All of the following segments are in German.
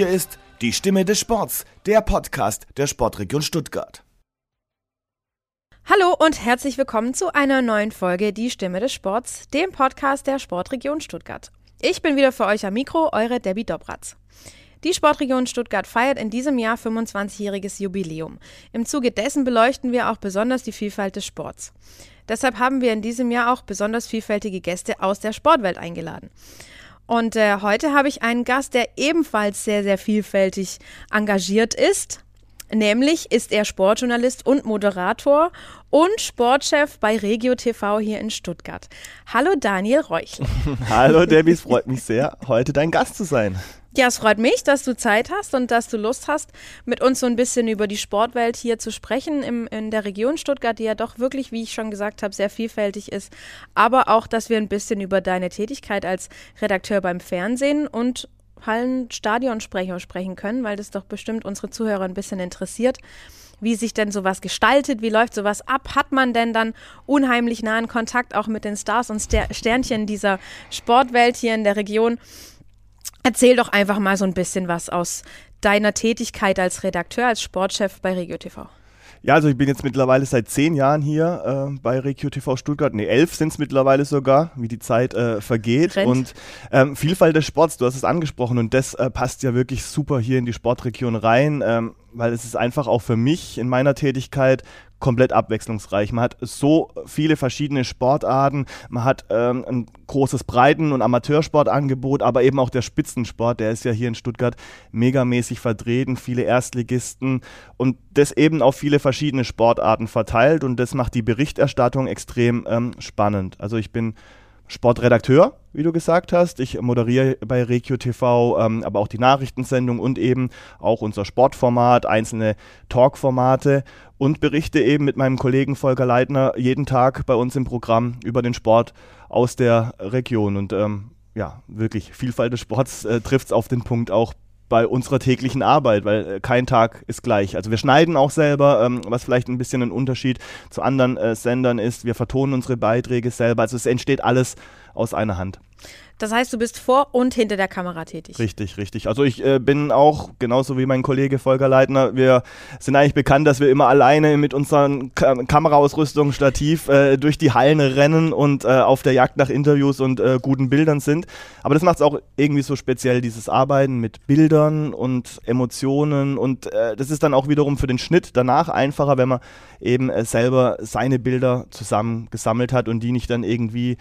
Hier ist die Stimme des Sports, der Podcast der Sportregion Stuttgart. Hallo und herzlich willkommen zu einer neuen Folge Die Stimme des Sports, dem Podcast der Sportregion Stuttgart. Ich bin wieder für euch am Mikro, eure Debbie Dobratz. Die Sportregion Stuttgart feiert in diesem Jahr 25-jähriges Jubiläum. Im Zuge dessen beleuchten wir auch besonders die Vielfalt des Sports. Deshalb haben wir in diesem Jahr auch besonders vielfältige Gäste aus der Sportwelt eingeladen. Und äh, heute habe ich einen Gast, der ebenfalls sehr, sehr vielfältig engagiert ist. Nämlich ist er Sportjournalist und Moderator und Sportchef bei Regio TV hier in Stuttgart. Hallo Daniel Reuchler. Hallo Debbie, es freut mich sehr, heute dein Gast zu sein. Ja, es freut mich, dass du Zeit hast und dass du Lust hast, mit uns so ein bisschen über die Sportwelt hier zu sprechen im, in der Region Stuttgart, die ja doch wirklich, wie ich schon gesagt habe, sehr vielfältig ist. Aber auch, dass wir ein bisschen über deine Tätigkeit als Redakteur beim Fernsehen und Hallenstadionsprecher sprechen können, weil das doch bestimmt unsere Zuhörer ein bisschen interessiert wie sich denn sowas gestaltet, wie läuft sowas ab, hat man denn dann unheimlich nahen Kontakt auch mit den Stars und Sternchen dieser Sportwelt hier in der Region. Erzähl doch einfach mal so ein bisschen was aus deiner Tätigkeit als Redakteur, als Sportchef bei Regio TV. Ja, also ich bin jetzt mittlerweile seit zehn Jahren hier äh, bei Regio TV Stuttgart. Ne, elf sind es mittlerweile sogar, wie die Zeit äh, vergeht. Rennt. Und ähm, Vielfalt des Sports, du hast es angesprochen und das äh, passt ja wirklich super hier in die Sportregion rein. Ähm, weil es ist einfach auch für mich in meiner Tätigkeit komplett abwechslungsreich. Man hat so viele verschiedene Sportarten, man hat ähm, ein großes Breiten- und Amateursportangebot, aber eben auch der Spitzensport, der ist ja hier in Stuttgart megamäßig vertreten, viele Erstligisten und das eben auf viele verschiedene Sportarten verteilt und das macht die Berichterstattung extrem ähm, spannend. Also ich bin Sportredakteur, wie du gesagt hast. Ich moderiere bei Regio TV ähm, aber auch die Nachrichtensendung und eben auch unser Sportformat, einzelne Talkformate und berichte eben mit meinem Kollegen Volker Leitner jeden Tag bei uns im Programm über den Sport aus der Region. Und ähm, ja, wirklich, Vielfalt des Sports äh, trifft es auf den Punkt auch bei unserer täglichen Arbeit, weil äh, kein Tag ist gleich. Also wir schneiden auch selber, ähm, was vielleicht ein bisschen ein Unterschied zu anderen äh, Sendern ist. Wir vertonen unsere Beiträge selber. Also es entsteht alles aus einer Hand. Das heißt, du bist vor und hinter der Kamera tätig. Richtig, richtig. Also ich äh, bin auch, genauso wie mein Kollege Volker Leitner, wir sind eigentlich bekannt, dass wir immer alleine mit unseren Ka Kameraausrüstung, Stativ äh, durch die Hallen rennen und äh, auf der Jagd nach Interviews und äh, guten Bildern sind. Aber das macht es auch irgendwie so speziell, dieses Arbeiten mit Bildern und Emotionen. Und äh, das ist dann auch wiederum für den Schnitt danach einfacher, wenn man eben äh, selber seine Bilder zusammen gesammelt hat und die nicht dann irgendwie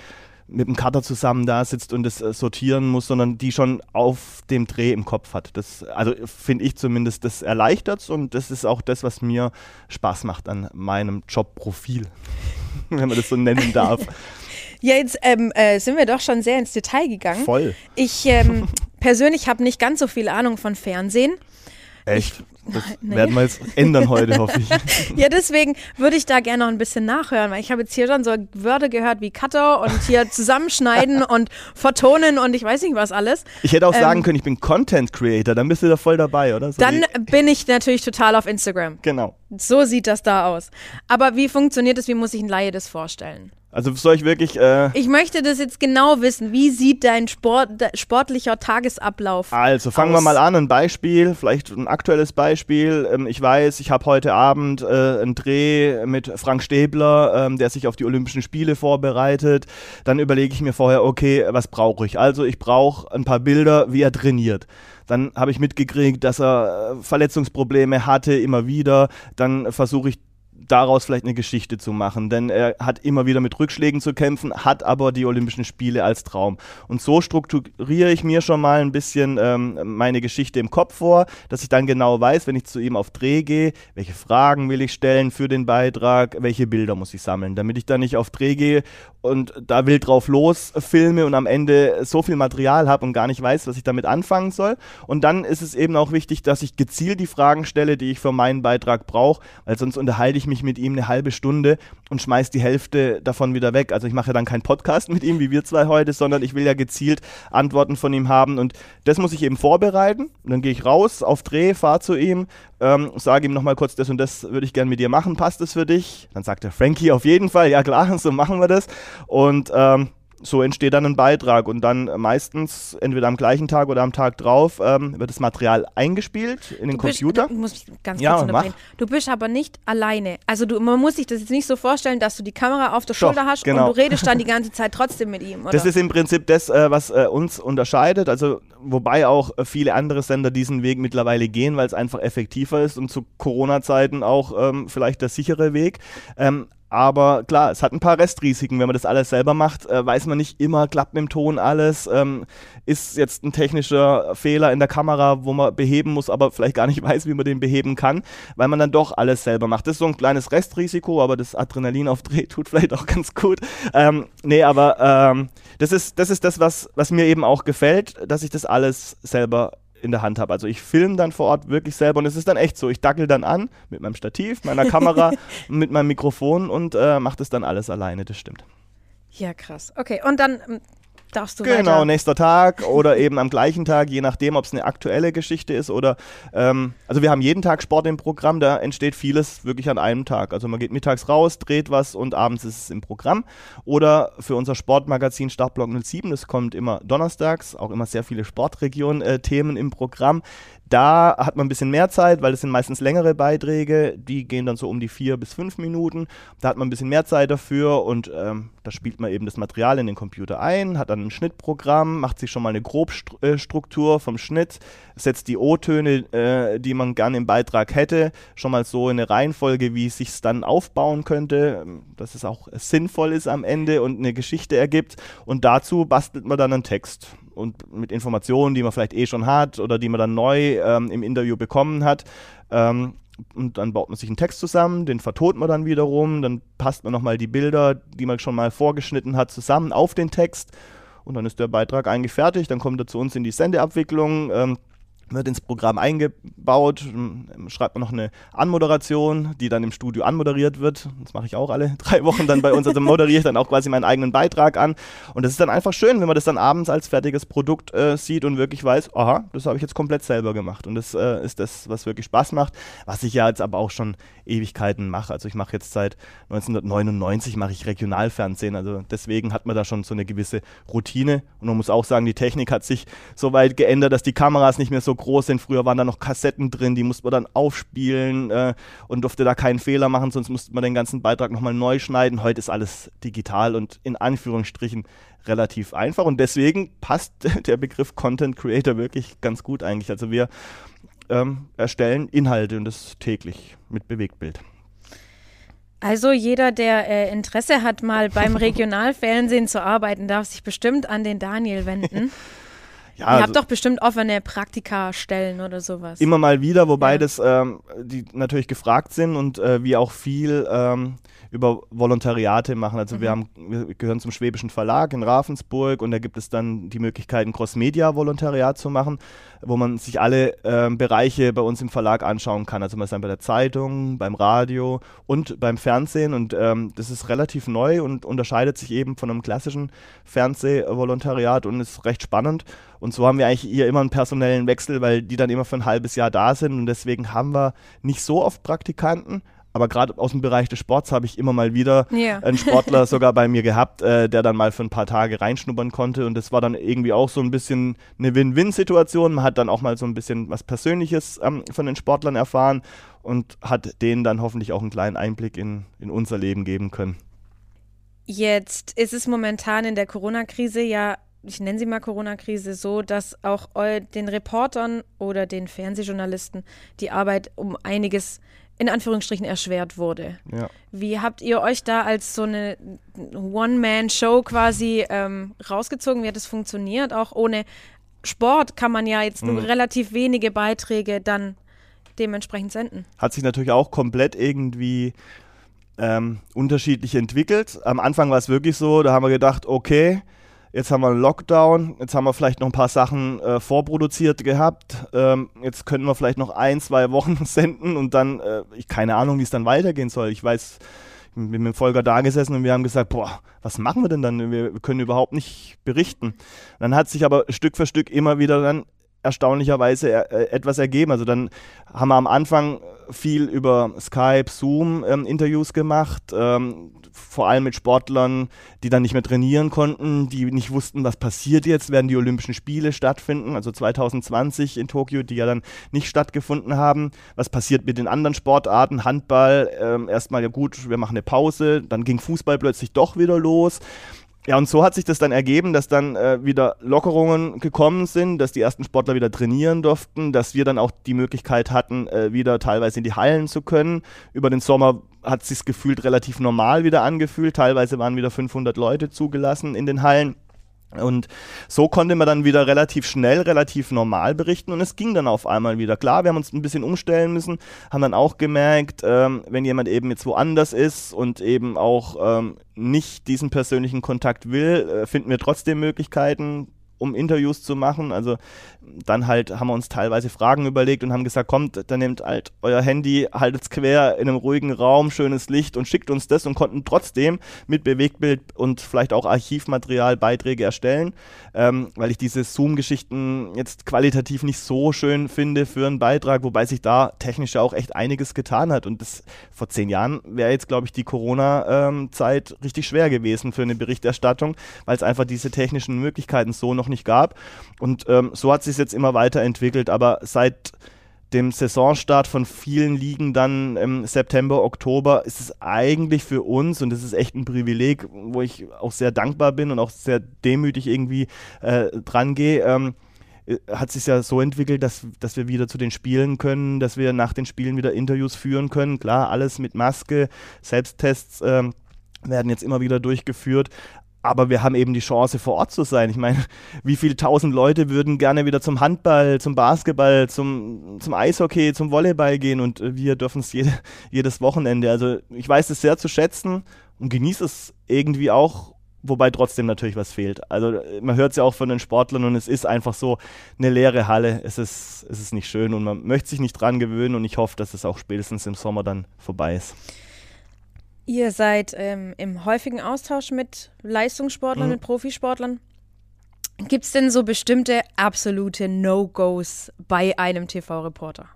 mit dem Cutter zusammen da sitzt und das äh, sortieren muss, sondern die schon auf dem Dreh im Kopf hat. Das, also finde ich zumindest, das erleichtert und das ist auch das, was mir Spaß macht an meinem Jobprofil, wenn man das so nennen darf. Ja, jetzt ähm, äh, sind wir doch schon sehr ins Detail gegangen. Voll. Ich ähm, persönlich habe nicht ganz so viel Ahnung von Fernsehen. Echt? Das nee. werden wir jetzt ändern heute, hoffe ich. ja, deswegen würde ich da gerne noch ein bisschen nachhören, weil ich habe jetzt hier schon so Wörter gehört wie Cutter und hier zusammenschneiden und vertonen und ich weiß nicht was alles. Ich hätte auch ähm, sagen können, ich bin Content Creator, dann bist du da voll dabei, oder? So dann bin ich natürlich total auf Instagram. Genau. So sieht das da aus. Aber wie funktioniert das? Wie muss ich ein Laie das vorstellen? Also soll ich wirklich. Äh ich möchte das jetzt genau wissen. Wie sieht dein Sport, sportlicher Tagesablauf aus? Also fangen aus? wir mal an. Ein Beispiel, vielleicht ein aktuelles Beispiel. Ähm, ich weiß, ich habe heute Abend äh, einen Dreh mit Frank Stäbler, ähm, der sich auf die Olympischen Spiele vorbereitet. Dann überlege ich mir vorher, okay, was brauche ich? Also ich brauche ein paar Bilder, wie er trainiert. Dann habe ich mitgekriegt, dass er äh, Verletzungsprobleme hatte, immer wieder. Dann versuche ich daraus vielleicht eine Geschichte zu machen, denn er hat immer wieder mit Rückschlägen zu kämpfen, hat aber die Olympischen Spiele als Traum. Und so strukturiere ich mir schon mal ein bisschen ähm, meine Geschichte im Kopf vor, dass ich dann genau weiß, wenn ich zu ihm auf Dreh gehe, welche Fragen will ich stellen für den Beitrag, welche Bilder muss ich sammeln, damit ich dann nicht auf Dreh gehe und da wild drauf los filme und am Ende so viel Material habe und gar nicht weiß, was ich damit anfangen soll. Und dann ist es eben auch wichtig, dass ich gezielt die Fragen stelle, die ich für meinen Beitrag brauche, weil sonst unterhalte ich mich mit ihm eine halbe Stunde und schmeiße die Hälfte davon wieder weg. Also ich mache dann keinen Podcast mit ihm, wie wir zwei heute, sondern ich will ja gezielt Antworten von ihm haben und das muss ich eben vorbereiten. Und dann gehe ich raus auf Dreh, fahre zu ihm, ähm, sage ihm nochmal kurz, das und das würde ich gerne mit dir machen, passt das für dich? Dann sagt der Frankie auf jeden Fall, ja klar, so machen wir das. Und ähm, so entsteht dann ein Beitrag und dann meistens entweder am gleichen Tag oder am Tag drauf ähm, wird das Material eingespielt in den Du bist- Computer. Ja, mach. Du bist aber nicht alleine. Also du, man muss sich das jetzt nicht so vorstellen, dass du die Kamera auf der Doch, Schulter hast genau. und du redest dann die ganze Zeit trotzdem mit ihm, oder? Das ist im Prinzip das, äh, was äh, uns unterscheidet. Also, wobei auch äh, viele andere Sender diesen Weg mittlerweile gehen, weil es einfach effektiver ist und zu Corona-Zeiten auch ähm, vielleicht der sichere Weg. Ähm, aber klar, es hat ein paar Restrisiken. Wenn man das alles selber macht, äh, weiß man nicht immer, klappt mit dem Ton alles. Ähm, ist jetzt ein technischer Fehler in der Kamera, wo man beheben muss, aber vielleicht gar nicht weiß, wie man den beheben kann, weil man dann doch alles selber macht. Das ist so ein kleines Restrisiko, aber das Adrenalin auf Dreh tut vielleicht auch ganz gut. Ähm, nee, aber ähm, das ist das, ist das was, was mir eben auch gefällt, dass ich das alles selber in der Hand habe. Also ich filme dann vor Ort wirklich selber und es ist dann echt so. Ich dackel dann an mit meinem Stativ, meiner Kamera, mit meinem Mikrofon und äh, mache das dann alles alleine, das stimmt. ja, krass. Okay, und dann ähm, darfst du Genau, weiter. nächster Tag oder eben am gleichen Tag, je nachdem, ob es eine aktuelle Geschichte ist oder, ähm, also wir haben jeden Tag Sport im Programm, da entsteht vieles wirklich an einem Tag. Also man geht mittags raus, dreht was und abends ist es im Programm. Oder für unser Sportmagazin Startblock 07, das kommt immer donnerstags, auch immer sehr viele Sportregion-Themen im Programm. Da hat man ein bisschen mehr Zeit, weil das sind meistens längere Beiträge, die gehen dann so um die vier bis fünf Minuten. Da hat man ein bisschen mehr Zeit dafür und ähm, da spielt man eben das Material in den Computer ein, hat dann ein Schnittprogramm, macht sich schon mal eine Grobstruktur vom Schnitt, setzt die O-Töne, äh, die man gerne im Beitrag hätte, schon mal so in eine Reihenfolge, wie es sich dann aufbauen könnte, ähm, dass es auch sinnvoll ist am Ende und eine Geschichte ergibt. Und dazu bastelt man dann einen Text und mit Informationen, die man vielleicht eh schon hat oder die man dann neu ähm, im Interview bekommen hat. Ähm, und dann baut man sich einen Text zusammen, den vertont man dann wiederum, dann passt man nochmal die Bilder, die man schon mal vorgeschnitten hat, zusammen auf den Text und dann ist der Beitrag eigentlich fertig, dann kommt er zu uns in die Sendeabwicklung, ähm, wird ins Programm eingebaut, ähm, schreibt man noch eine Anmoderation, die dann im Studio anmoderiert wird. Das mache ich auch alle drei Wochen dann bei uns. Also moderiere ich dann auch quasi meinen eigenen Beitrag an. Und das ist dann einfach schön, wenn man das dann abends als fertiges Produkt äh, sieht und wirklich weiß, aha, das habe ich jetzt komplett selber gemacht. Und das äh, ist das, was wirklich Spaß macht, was ich ja jetzt aber auch schon Ewigkeiten mache. Also ich mache jetzt seit 1999 mache ich Regionalfernsehen. Also deswegen hat man da schon so eine gewisse Routine. Und man muss auch sagen, die Technik hat sich so weit geändert, dass die Kameras nicht mehr so groß sind. Früher waren da noch Kassetten drin, die musste man dann aufspielen äh, und durfte da keinen Fehler machen, sonst musste man den ganzen Beitrag nochmal neu schneiden. Heute ist alles digital und in Anführungsstrichen relativ einfach und deswegen passt der Begriff Content Creator wirklich ganz gut eigentlich. Also wir ähm, erstellen Inhalte und das täglich mit Bewegtbild. Also jeder, der äh, Interesse hat, mal beim Regionalfernsehen zu arbeiten, darf sich bestimmt an den Daniel wenden. Ja, Ihr also- habt doch bestimmt offene Praktika-Stellen oder sowas. Immer mal wieder, wobei Ja. das ähm, die natürlich gefragt sind und äh, wir auch viel ähm, über Volontariate machen. Also wir haben, wir gehören zum Schwäbischen Verlag in Ravensburg und da gibt es dann die Möglichkeit, ein Cross-Media-Volontariat zu machen, wo man sich alle ähm, Bereiche bei uns im Verlag anschauen kann. Also man ist dann bei der Zeitung, beim Radio und beim Fernsehen und ähm, das ist relativ neu und unterscheidet sich eben von einem klassischen Fernsehvolontariat und ist recht spannend. Und so haben wir eigentlich hier immer einen personellen Wechsel, weil die dann immer für ein halbes Jahr da sind und deswegen haben wir nicht so oft Praktikanten. Aber gerade aus dem Bereich des Sports habe ich immer mal wieder Ja. einen Sportler sogar bei mir gehabt, äh, der dann mal für ein paar Tage reinschnuppern konnte. Und das war dann irgendwie auch so ein bisschen eine Win-Win-Situation. Man hat dann auch mal so ein bisschen was Persönliches ähm, von den Sportlern erfahren und hat denen dann hoffentlich auch einen kleinen Einblick in, in unser Leben geben können. Jetzt ist es momentan in der Corona-Krise ja, ich nenne sie mal Corona-Krise, so, dass auch den Reportern oder den Fernsehjournalisten die Arbeit um einiges in Anführungsstrichen erschwert wurde. Ja. Wie habt ihr euch da als so eine One-Man-Show quasi ähm, rausgezogen? Wie hat es funktioniert? Auch ohne Sport kann man ja jetzt nur relativ wenige Beiträge dann dementsprechend senden. hat sich natürlich auch komplett irgendwie ähm, unterschiedlich entwickelt. Am Anfang war es wirklich so, da haben wir gedacht, okay, jetzt haben wir einen Lockdown, jetzt haben wir vielleicht noch ein paar Sachen äh, vorproduziert gehabt, ähm, jetzt könnten wir vielleicht noch ein, zwei Wochen senden und dann, äh, ich keine Ahnung, wie es dann weitergehen soll. Ich weiß, ich bin mit dem Volker da gesessen und wir haben gesagt, boah, was machen wir denn dann? Wir, wir können überhaupt nicht berichten. Dann hat sich aber Stück für Stück immer wieder dann erstaunlicherweise äh, etwas ergeben. Also dann haben wir am Anfang viel über Skype, Zoom ähm, Interviews gemacht, ähm, vor allem mit Sportlern, die dann nicht mehr trainieren konnten, die nicht wussten, was passiert jetzt, werden die Olympischen Spiele stattfinden, also 2020 in Tokio, die ja dann nicht stattgefunden haben. Was passiert mit den anderen Sportarten? Handball, ähm, erstmal ja gut, wir machen eine Pause, dann ging Fußball plötzlich doch wieder los. Ja, und so hat sich das dann ergeben, dass dann äh, wieder Lockerungen gekommen sind, dass die ersten Sportler wieder trainieren durften, dass wir dann auch die Möglichkeit hatten, äh, wieder teilweise in die Hallen zu können. Über den Sommer hat es sich gefühlt relativ normal wieder angefühlt. Teilweise waren wieder 500 Leute zugelassen in den Hallen. Und so konnte man dann wieder relativ schnell, relativ normal berichten und es ging dann auf einmal wieder. Klar, wir haben uns ein bisschen umstellen müssen, haben dann auch gemerkt, ähm, wenn jemand eben jetzt woanders ist und eben auch ähm, nicht diesen persönlichen Kontakt will, äh, finden wir trotzdem Möglichkeiten, um Interviews zu machen. Also dann halt haben wir uns teilweise Fragen überlegt und haben gesagt, kommt, dann nehmt halt euer Handy, haltet es quer in einem ruhigen Raum, schönes Licht und schickt uns das und konnten trotzdem mit Bewegtbild und vielleicht auch Archivmaterial Beiträge erstellen, ähm, weil ich diese Zoom-Geschichten jetzt qualitativ nicht so schön finde für einen Beitrag, wobei sich da technisch ja auch echt einiges getan hat und das vor zehn Jahren wäre jetzt, glaube ich, die Corona-Zeit ähm, richtig schwer gewesen für eine Berichterstattung, weil es einfach diese technischen Möglichkeiten so noch nicht gab und ähm, so hat sich jetzt immer weiterentwickelt, aber seit dem Saisonstart von vielen Ligen dann im September, Oktober ist es eigentlich für uns, und das ist echt ein Privileg, wo ich auch sehr dankbar bin und auch sehr demütig irgendwie äh, dran gehe, ähm, äh, hat sich ja so entwickelt, dass, dass wir wieder zu den Spielen können, dass wir nach den Spielen wieder Interviews führen können. Klar, alles mit Maske, Selbsttests. Ähm, werden jetzt immer wieder durchgeführt, aber wir haben eben die Chance, vor Ort zu sein. Ich meine, wie viele tausend Leute würden gerne wieder zum Handball, zum Basketball, zum, zum Eishockey, zum Volleyball gehen und wir dürfen es jede, jedes Wochenende. Also ich weiß es sehr zu schätzen und genieße es irgendwie auch, wobei trotzdem natürlich was fehlt. Also man hört es ja auch von den Sportlern und es ist einfach so eine leere Halle. Es ist, es ist nicht schön und man möchte sich nicht dran gewöhnen und ich hoffe, dass es auch spätestens im Sommer dann vorbei ist. Ihr seid ähm, im häufigen Austausch mit Leistungssportlern, mhm. mit Profisportlern. Gibt es denn so bestimmte absolute No-Gos bei einem TV-Reporter?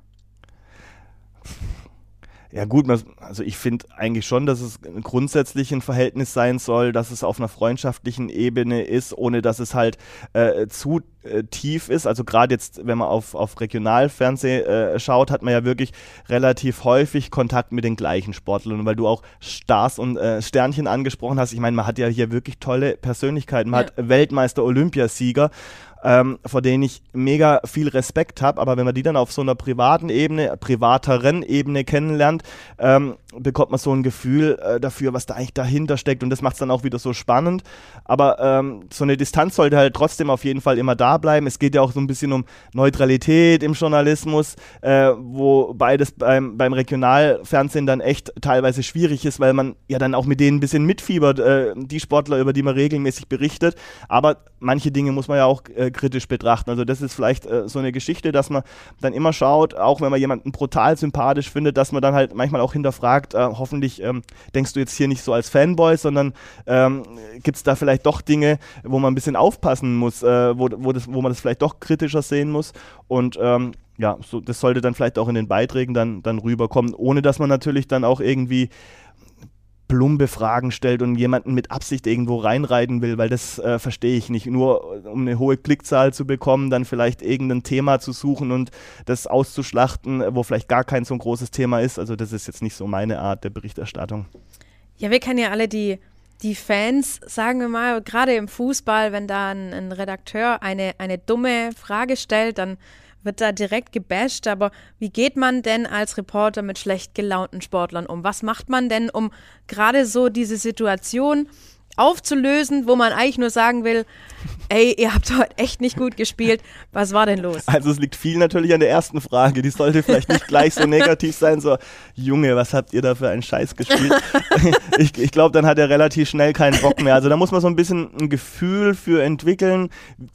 Ja gut, also ich finde eigentlich schon, dass es grundsätzlich ein Verhältnis sein soll, dass es auf einer freundschaftlichen Ebene ist, ohne dass es halt äh, zu äh, tief ist. Also gerade jetzt, wenn man auf, auf Regionalfernsehen äh, schaut, hat man ja wirklich relativ häufig Kontakt mit den gleichen Sportlern. Und weil du auch Stars und äh, Sternchen angesprochen hast, ich meine, man hat ja hier wirklich tolle Persönlichkeiten. Man ja. hat Weltmeister, Olympiasieger ähm, vor denen ich mega viel Respekt habe, aber wenn man die dann auf so einer privaten Ebene, privateren Ebene kennenlernt, ähm, bekommt man so ein Gefühl äh, dafür, was da eigentlich dahinter steckt und das macht es dann auch wieder so spannend. Aber ähm, so eine Distanz sollte halt trotzdem auf jeden Fall immer da bleiben. Es geht ja auch so ein bisschen um Neutralität im Journalismus, äh, wo beides beim, beim Regionalfernsehen dann echt teilweise schwierig ist, weil man ja dann auch mit denen ein bisschen mitfiebert, äh, die Sportler, über die man regelmäßig berichtet. Aber manche Dinge muss man ja auch äh, kritisch betrachten. Also das ist vielleicht äh, so eine Geschichte, dass man dann immer schaut, auch wenn man jemanden brutal sympathisch findet, dass man dann halt manchmal auch hinterfragt, äh, hoffentlich ähm, denkst du jetzt hier nicht so als Fanboy, sondern ähm, gibt es da vielleicht doch Dinge, wo man ein bisschen aufpassen muss, äh, wo, wo, das, wo man das vielleicht doch kritischer sehen muss. Und ähm, ja, so, das sollte dann vielleicht auch in den Beiträgen dann, dann rüberkommen, ohne dass man natürlich dann auch irgendwie plumpe Fragen stellt und jemanden mit Absicht irgendwo reinreiten will, weil das äh, verstehe ich nicht. Nur um eine hohe Klickzahl zu bekommen, dann vielleicht irgendein Thema zu suchen und das auszuschlachten, wo vielleicht gar kein so ein großes Thema ist. Also das ist jetzt nicht so meine Art der Berichterstattung. Ja, wir kennen ja alle die, die Fans, sagen wir mal, gerade im Fußball, wenn da ein, ein Redakteur eine, eine dumme Frage stellt, dann wird da direkt gebasht, aber wie geht man denn als Reporter mit schlecht gelaunten Sportlern um? Was macht man denn, um gerade so diese Situation aufzulösen, wo man eigentlich nur sagen will, ey, ihr habt heute echt nicht gut gespielt. Was war denn los? Also es liegt viel natürlich an der ersten Frage. Die sollte vielleicht nicht gleich so negativ sein, so, Junge, was habt ihr da für einen Scheiß gespielt? ich ich glaube, dann hat er relativ schnell keinen Bock mehr. Also da muss man so ein bisschen ein Gefühl für entwickeln,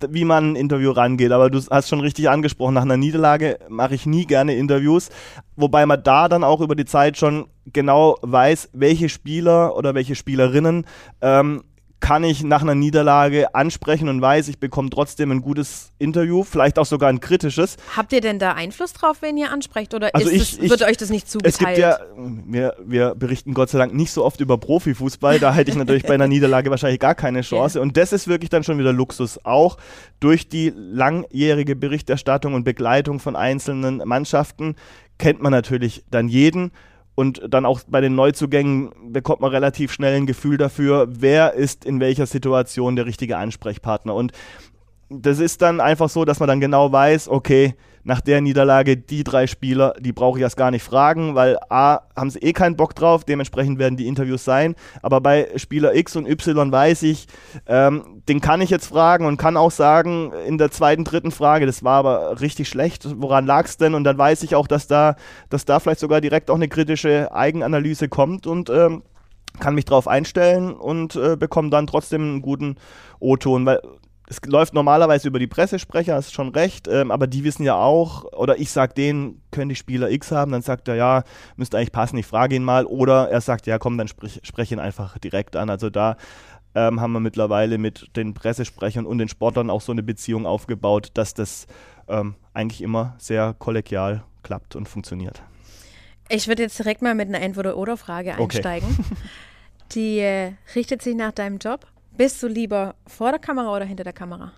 wie man ein Interview rangeht. Aber du hast schon richtig angesprochen, nach einer Niederlage mache ich nie gerne Interviews. Wobei man da dann auch über die Zeit schon genau weiß, welche Spieler oder welche Spielerinnen ähm, kann ich nach einer Niederlage ansprechen und weiß, ich bekomme trotzdem ein gutes Interview, vielleicht auch sogar ein kritisches. Habt ihr denn da Einfluss drauf, wenn ihr ansprecht oder Also ich- es, ich- wird euch das nicht zugeteilt? Es gibt ja, wir, wir berichten Gott sei Dank nicht so oft über Profifußball, da hätte ich natürlich bei einer Niederlage wahrscheinlich gar keine Chance. Und das ist wirklich dann schon wieder Luxus. Auch durch die langjährige Berichterstattung und Begleitung von einzelnen Mannschaften kennt man natürlich dann jeden. Und dann auch bei den Neuzugängen bekommt man relativ schnell ein Gefühl dafür, wer ist in welcher Situation der richtige Ansprechpartner. Und das ist dann einfach so, dass man dann genau weiß, okay, nach der Niederlage, die drei Spieler, die brauche ich erst gar nicht fragen, weil A, haben sie eh keinen Bock drauf, dementsprechend werden die Interviews sein. Aber bei Spieler X und Y weiß ich, ähm, den kann ich jetzt fragen und kann auch sagen, in der zweiten, dritten Frage, das war aber richtig schlecht, woran lag es denn? Und dann weiß ich auch, dass da, dass da vielleicht sogar direkt auch eine kritische Eigenanalyse kommt und ähm, kann mich drauf einstellen und äh, bekomme dann trotzdem einen guten O-Ton, weil es läuft normalerweise über die Pressesprecher, hast schon recht, ähm, aber die wissen ja auch, oder ich sag denen, können die Spieler X haben, dann sagt er, ja, müsste eigentlich passen, ich frage ihn mal, oder er sagt, ja, komm, dann sprich, sprech ihn einfach direkt an. Also da ähm, haben wir mittlerweile mit den Pressesprechern und den Sportlern auch so eine Beziehung aufgebaut, dass das ähm, eigentlich immer sehr kollegial klappt und funktioniert. Ich würde jetzt direkt mal mit einer Entweder-Oder-Frage Okay. einsteigen. Die äh, richtet sich nach deinem Job. Bist du lieber vor der Kamera oder hinter der Kamera?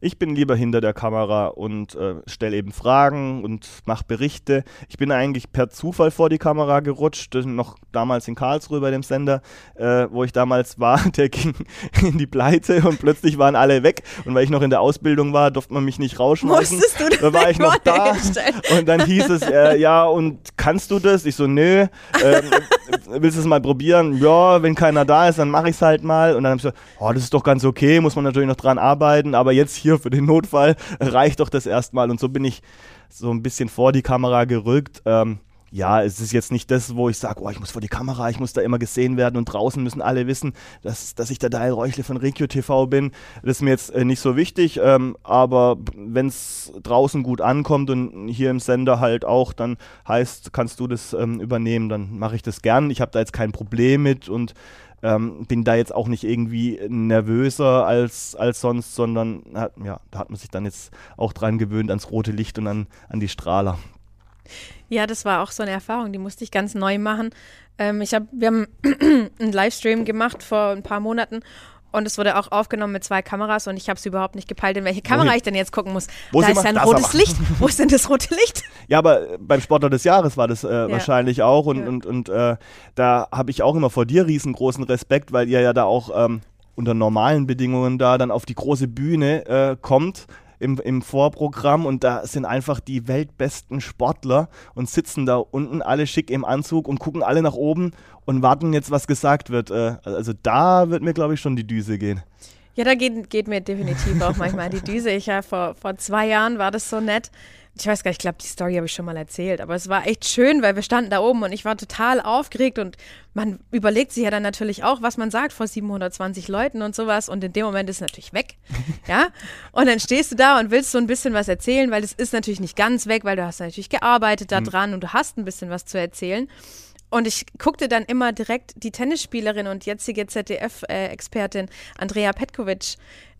Ich bin lieber hinter der Kamera und äh, stelle eben Fragen und mache Berichte. Ich bin eigentlich per Zufall vor die Kamera gerutscht, äh, noch damals in Karlsruhe bei dem Sender, äh, wo ich damals war. Der ging in die Pleite und plötzlich waren alle weg. Und weil ich noch in der Ausbildung war, durfte man mich nicht rausschmeißen. Musstest du Da war ich noch da. Und dann hieß es, äh, ja, und kannst du das? Ich so, nö. Ähm, willst du es mal probieren? Ja, wenn keiner da ist, dann mache ich es halt mal. Und dann habe ich so, oh, das ist doch ganz okay, muss man natürlich noch dran arbeiten, aber jetzt hier für den Notfall reicht doch das erstmal. Und so bin ich so ein bisschen vor die Kamera gerückt. Ähm, ja, es ist jetzt nicht das, wo ich sage, oh, ich muss vor die Kamera, ich muss da immer gesehen werden und draußen müssen alle wissen, dass, dass ich der Daniel Räuchle von Regio TV bin. Das ist mir jetzt äh, nicht so wichtig, ähm, aber wenn es draußen gut ankommt und hier im Sender halt auch, dann heißt, kannst du das ähm, übernehmen, dann mache ich das gern. Ich habe da jetzt kein Problem mit und ähm, bin da jetzt auch nicht irgendwie nervöser als, als sonst, sondern hat, ja, da hat man sich dann jetzt auch dran gewöhnt ans rote Licht und an, an die Strahler. Ja, das war auch so eine Erfahrung, die musste ich ganz neu machen. Ähm, ich hab, wir haben einen Livestream gemacht vor ein paar Monaten und es wurde auch aufgenommen mit zwei Kameras und ich habe es überhaupt nicht gepeilt, in welche Kamera Wohin? ich denn jetzt gucken muss. Wo da ist ein rotes. Licht. Wo ist denn das rote Licht? Ja, aber äh, beim Sportler des Jahres war das äh, wahrscheinlich auch und, Ja. und, und äh, da habe ich auch immer vor dir riesengroßen Respekt, weil ihr ja da auch ähm, unter normalen Bedingungen da dann auf die große Bühne äh, kommt. Im, Im Vorprogramm und da sind einfach die weltbesten Sportler und sitzen da unten alle schick im Anzug und gucken alle nach oben und warten jetzt, was gesagt wird. Äh, also da wird mir, glaube ich, schon die Düse gehen. Ja, da geht, geht mir definitiv auch manchmal die Düse. Ich ja, vor, vor zwei Jahren war das so nett. Ich weiß gar nicht, ich glaube, die Story habe ich schon mal erzählt, aber es war echt schön, weil wir standen da oben und ich war total aufgeregt und man überlegt sich ja dann natürlich auch, was man sagt vor 720 Leuten und sowas und in dem Moment ist es natürlich weg, ja, und dann stehst du da und willst so ein bisschen was erzählen, weil es ist natürlich nicht ganz weg, weil du hast natürlich gearbeitet da dran und du hast ein bisschen was zu erzählen. Und ich guckte dann immer direkt die Tennisspielerin und jetzige ZDF-Expertin Andrea Petkovic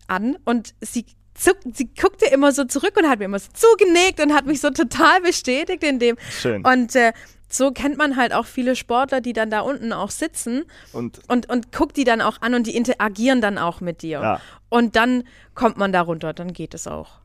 an und sie, zuck, sie guckte immer so zurück und hat mir immer so zugenickt und hat mich so total bestätigt in dem. Schön. Und äh, so kennt man halt auch viele Sportler, die dann da unten auch sitzen Und und, und guckt die dann auch an und die interagieren dann auch mit dir. Ja. Und dann kommt man da runter, dann geht es auch.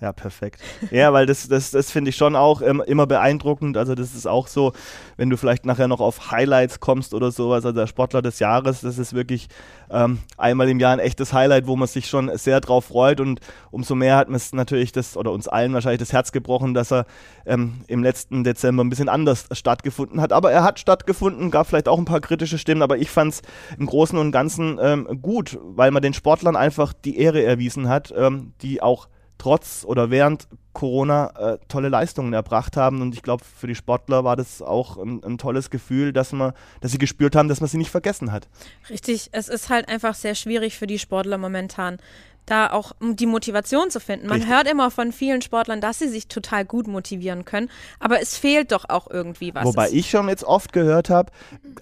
Ja, perfekt. Ja, weil das, das, das finde ich schon auch immer beeindruckend. Also das ist auch so, wenn du vielleicht nachher noch auf Highlights kommst oder sowas, also der Sportler des Jahres, das ist wirklich ähm, einmal im Jahr ein echtes Highlight, wo man sich schon sehr drauf freut und umso mehr hat man es natürlich das, oder uns allen wahrscheinlich das Herz gebrochen, dass er ähm, im letzten Dezember ein bisschen anders stattgefunden hat. Aber er hat stattgefunden, gab vielleicht auch ein paar kritische Stimmen, aber ich fand es im Großen und Ganzen ähm, gut, weil man den Sportlern einfach die Ehre erwiesen hat, ähm, die auch trotz oder während Corona äh, tolle Leistungen erbracht haben. Und ich glaube, für die Sportler war das auch ein, ein tolles Gefühl, dass man, dass sie gespürt haben, dass man sie nicht vergessen hat. Richtig, es ist halt einfach sehr schwierig für die Sportler momentan, da auch die Motivation zu finden. Man Richtig. hört immer von vielen Sportlern, dass sie sich total gut motivieren können, aber es fehlt doch auch irgendwie was. Wobei ich schon jetzt oft gehört habe,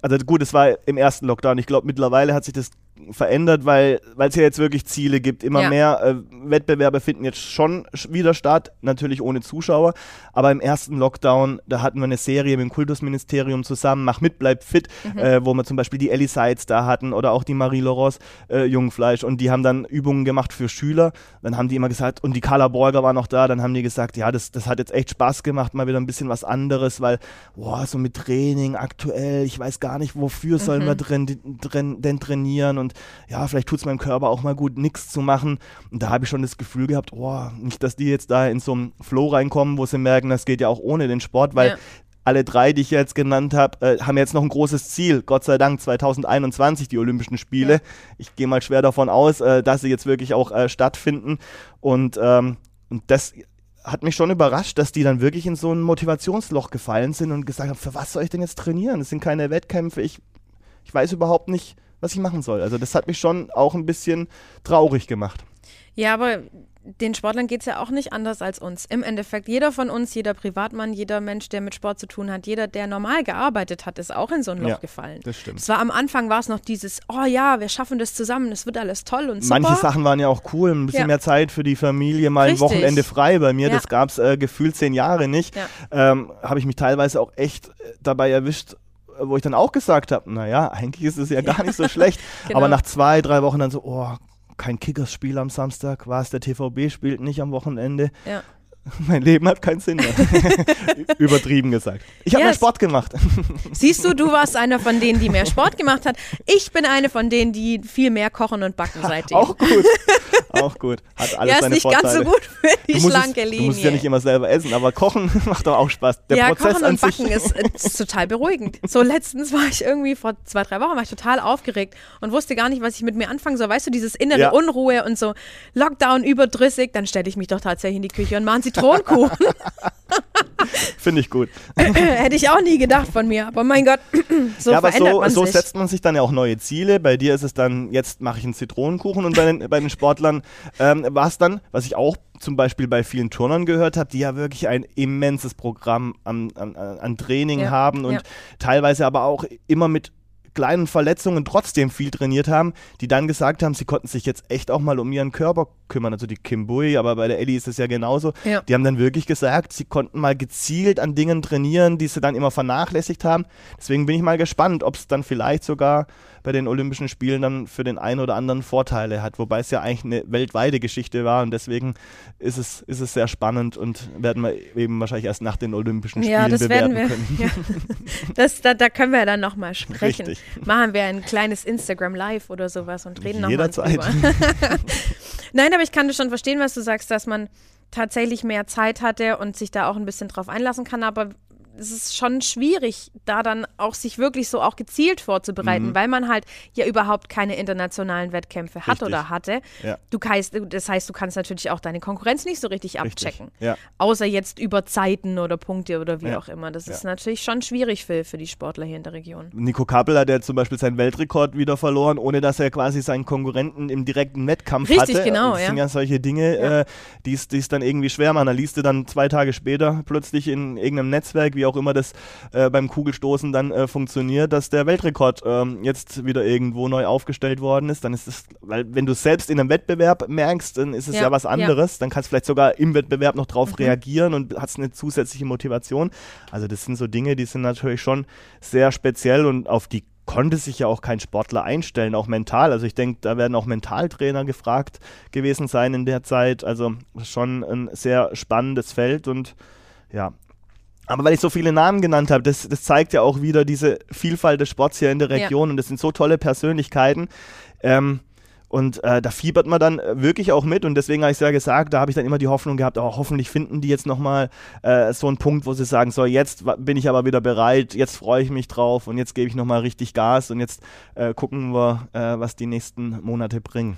also gut, es war im ersten Lockdown, ich glaube mittlerweile hat sich das verändert, weil es ja jetzt wirklich Ziele gibt. Immer Ja. mehr äh, Wettbewerbe finden jetzt schon sch- wieder statt, natürlich ohne Zuschauer. Aber im ersten Lockdown, da hatten wir eine Serie mit dem Kultusministerium zusammen, Mach mit, bleib fit, Mhm. äh, wo wir zum Beispiel die Ellie Seitz da hatten oder auch die Marie Loros äh, Jungfleisch und die haben dann Übungen gemacht für Schüler. Dann haben die immer gesagt, und die Carla Borger war noch da, dann haben die gesagt, ja, das, das hat jetzt echt Spaß gemacht, mal wieder ein bisschen was anderes, weil, boah, so mit Training aktuell, ich weiß gar nicht, wofür sollen wir drin, drin, denn trainieren und ja, vielleicht tut es meinem Körper auch mal gut, nichts zu machen. Und da habe ich schon das Gefühl gehabt, oh, nicht, dass die jetzt da in so einen Flow reinkommen, wo sie merken, das geht ja auch ohne den Sport, weil Ja. alle drei, die ich jetzt genannt habe, äh, haben jetzt noch ein großes Ziel. Gott sei Dank 2021 die Olympischen Spiele. Ja. Ich gehe mal schwer davon aus, äh, dass sie jetzt wirklich auch äh, stattfinden. Und, ähm, und das hat mich schon überrascht, dass die dann wirklich in so ein Motivationsloch gefallen sind und gesagt haben, für was soll ich denn jetzt trainieren? Das sind keine Wettkämpfe. Ich, ich weiß überhaupt nicht, was ich machen soll. Also das hat mich schon auch ein bisschen traurig gemacht. Ja, aber den Sportlern geht es ja auch nicht anders als uns. Im Endeffekt, jeder von uns, jeder Privatmann, jeder Mensch, der mit Sport zu tun hat, jeder, der normal gearbeitet hat, ist auch in so ein Loch Ja, gefallen. das stimmt. Es war am Anfang war es noch dieses, oh ja, wir schaffen das zusammen, es wird alles toll und super. Manche Sachen waren ja auch cool, ein bisschen Ja. mehr Zeit für die Familie, mal ein Richtig. Wochenende frei. Bei mir, Ja. das gab es äh, gefühlt zehn Jahre nicht. Ähm, habe ich mich teilweise auch echt äh, dabei erwischt, wo ich dann auch gesagt habe, naja, eigentlich ist es ja gar nicht so schlecht. Genau. Aber nach zwei, drei Wochen dann so, oh, kein Kickers-Spiel am Samstag, was, der TVB spielt nicht am Wochenende. Ja. Mein Leben hat keinen Sinn mehr. Übertrieben gesagt. Ich habe Ja, mehr Sport gemacht. Siehst du, du warst einer von denen, die mehr Sport gemacht hat. Ich bin eine von denen, die viel mehr kochen und backen seitdem. auch gut. auch gut. Hat alles ja, ist seine nicht Vorteile. ganz so gut für die schlanke Linie. du musst ja nicht immer selber essen, aber kochen macht doch auch Spaß. Der ja, Prozess Kochen und Backen ist, ist total beruhigend. So letztens war ich irgendwie vor zwei, drei Wochen war ich total aufgeregt und wusste gar nicht, was ich mit mir anfangen soll. Weißt du, dieses innere Ja. Unruhe und so Lockdown überdrüssig, dann stelle ich mich doch tatsächlich in die Küche und mache einen Zitronenkuchen. Finde ich gut. Hätte ich auch nie gedacht von mir. Aber mein Gott, so ja, aber verändert so, man so sich. setzt man sich dann ja auch neue Ziele. Bei dir ist es dann, jetzt mache ich einen Zitronenkuchen und bei den, bei den Sportlern ähm, war es dann, was ich auch zum Beispiel bei vielen Turnern gehört habe, die ja wirklich ein immenses Programm an, an, an Training Ja, haben und ja. teilweise aber auch immer mit kleinen Verletzungen trotzdem viel trainiert haben, die dann gesagt haben, sie konnten sich jetzt echt auch mal um ihren Körper kümmern. Also die Kim Bui, aber bei der Ellie ist es ja genauso. Ja. Die haben dann wirklich gesagt, sie konnten mal gezielt an Dingen trainieren, die sie dann immer vernachlässigt haben. Deswegen bin ich mal gespannt, ob es dann vielleicht sogar bei den Olympischen Spielen dann für den einen oder anderen Vorteile hat. Wobei es ja eigentlich eine weltweite Geschichte war und deswegen ist es, ist es sehr spannend und werden wir eben wahrscheinlich erst nach den Olympischen Spielen ja, das bewerten werden wir. können. Ja. Das, da, da können wir dann nochmal sprechen. Richtig. Machen wir ein kleines Instagram Live oder sowas und reden nochmal Jederzeit. Nein, aber ich kann das schon verstehen, was du sagst, dass man tatsächlich mehr Zeit hatte und sich da auch ein bisschen drauf einlassen kann, aber es ist schon schwierig, da dann auch sich wirklich so auch gezielt vorzubereiten, Mhm. weil man halt ja überhaupt keine internationalen Wettkämpfe hat Richtig. oder hatte. Ja. Du kannst, das heißt, du kannst natürlich auch deine Konkurrenz nicht so richtig Richtig. abchecken. Ja. Außer jetzt über Zeiten oder Punkte oder wie Ja. auch immer. Das ist natürlich schon schwierig für, für die Sportler hier in der Region. Nico Kappel hat ja zum Beispiel seinen Weltrekord wieder verloren, ohne dass er quasi seinen Konkurrenten im direkten Wettkampf Richtig, hatte. genau, Das sind ja solche Dinge, äh, die es die es dann irgendwie schwer machen. Da liest du dann zwei Tage später plötzlich in irgendeinem Netzwerk, wie auch immer das äh, beim Kugelstoßen dann äh, funktioniert, dass der Weltrekord ähm, jetzt wieder irgendwo neu aufgestellt worden ist. Dann ist es, weil wenn du selbst in einem Wettbewerb merkst, dann ist es ja, Ja, was ja. anderes. Dann kannst du vielleicht sogar im Wettbewerb noch drauf Mhm. reagieren und hast eine zusätzliche Motivation. Also das sind so Dinge, die sind natürlich schon sehr speziell und auf die konnte sich ja auch kein Sportler einstellen, auch mental. Also ich denke, da werden auch Mentaltrainer gefragt gewesen sein in der Zeit. Also schon ein sehr spannendes Feld und ja. Aber weil ich so viele Namen genannt habe, das, das zeigt ja auch wieder diese Vielfalt des Sports hier in der Ja. Region und das sind so tolle Persönlichkeiten. Ähm, und äh, da fiebert man dann äh, wirklich auch mit und deswegen habe ich es ja gesagt, da habe ich dann immer die Hoffnung gehabt, oh, hoffentlich finden die jetzt nochmal äh, so einen Punkt, wo sie sagen, so jetzt bin ich aber wieder bereit, jetzt freue ich mich drauf und jetzt gebe ich nochmal richtig Gas und jetzt äh, gucken wir, äh, was die nächsten Monate bringen.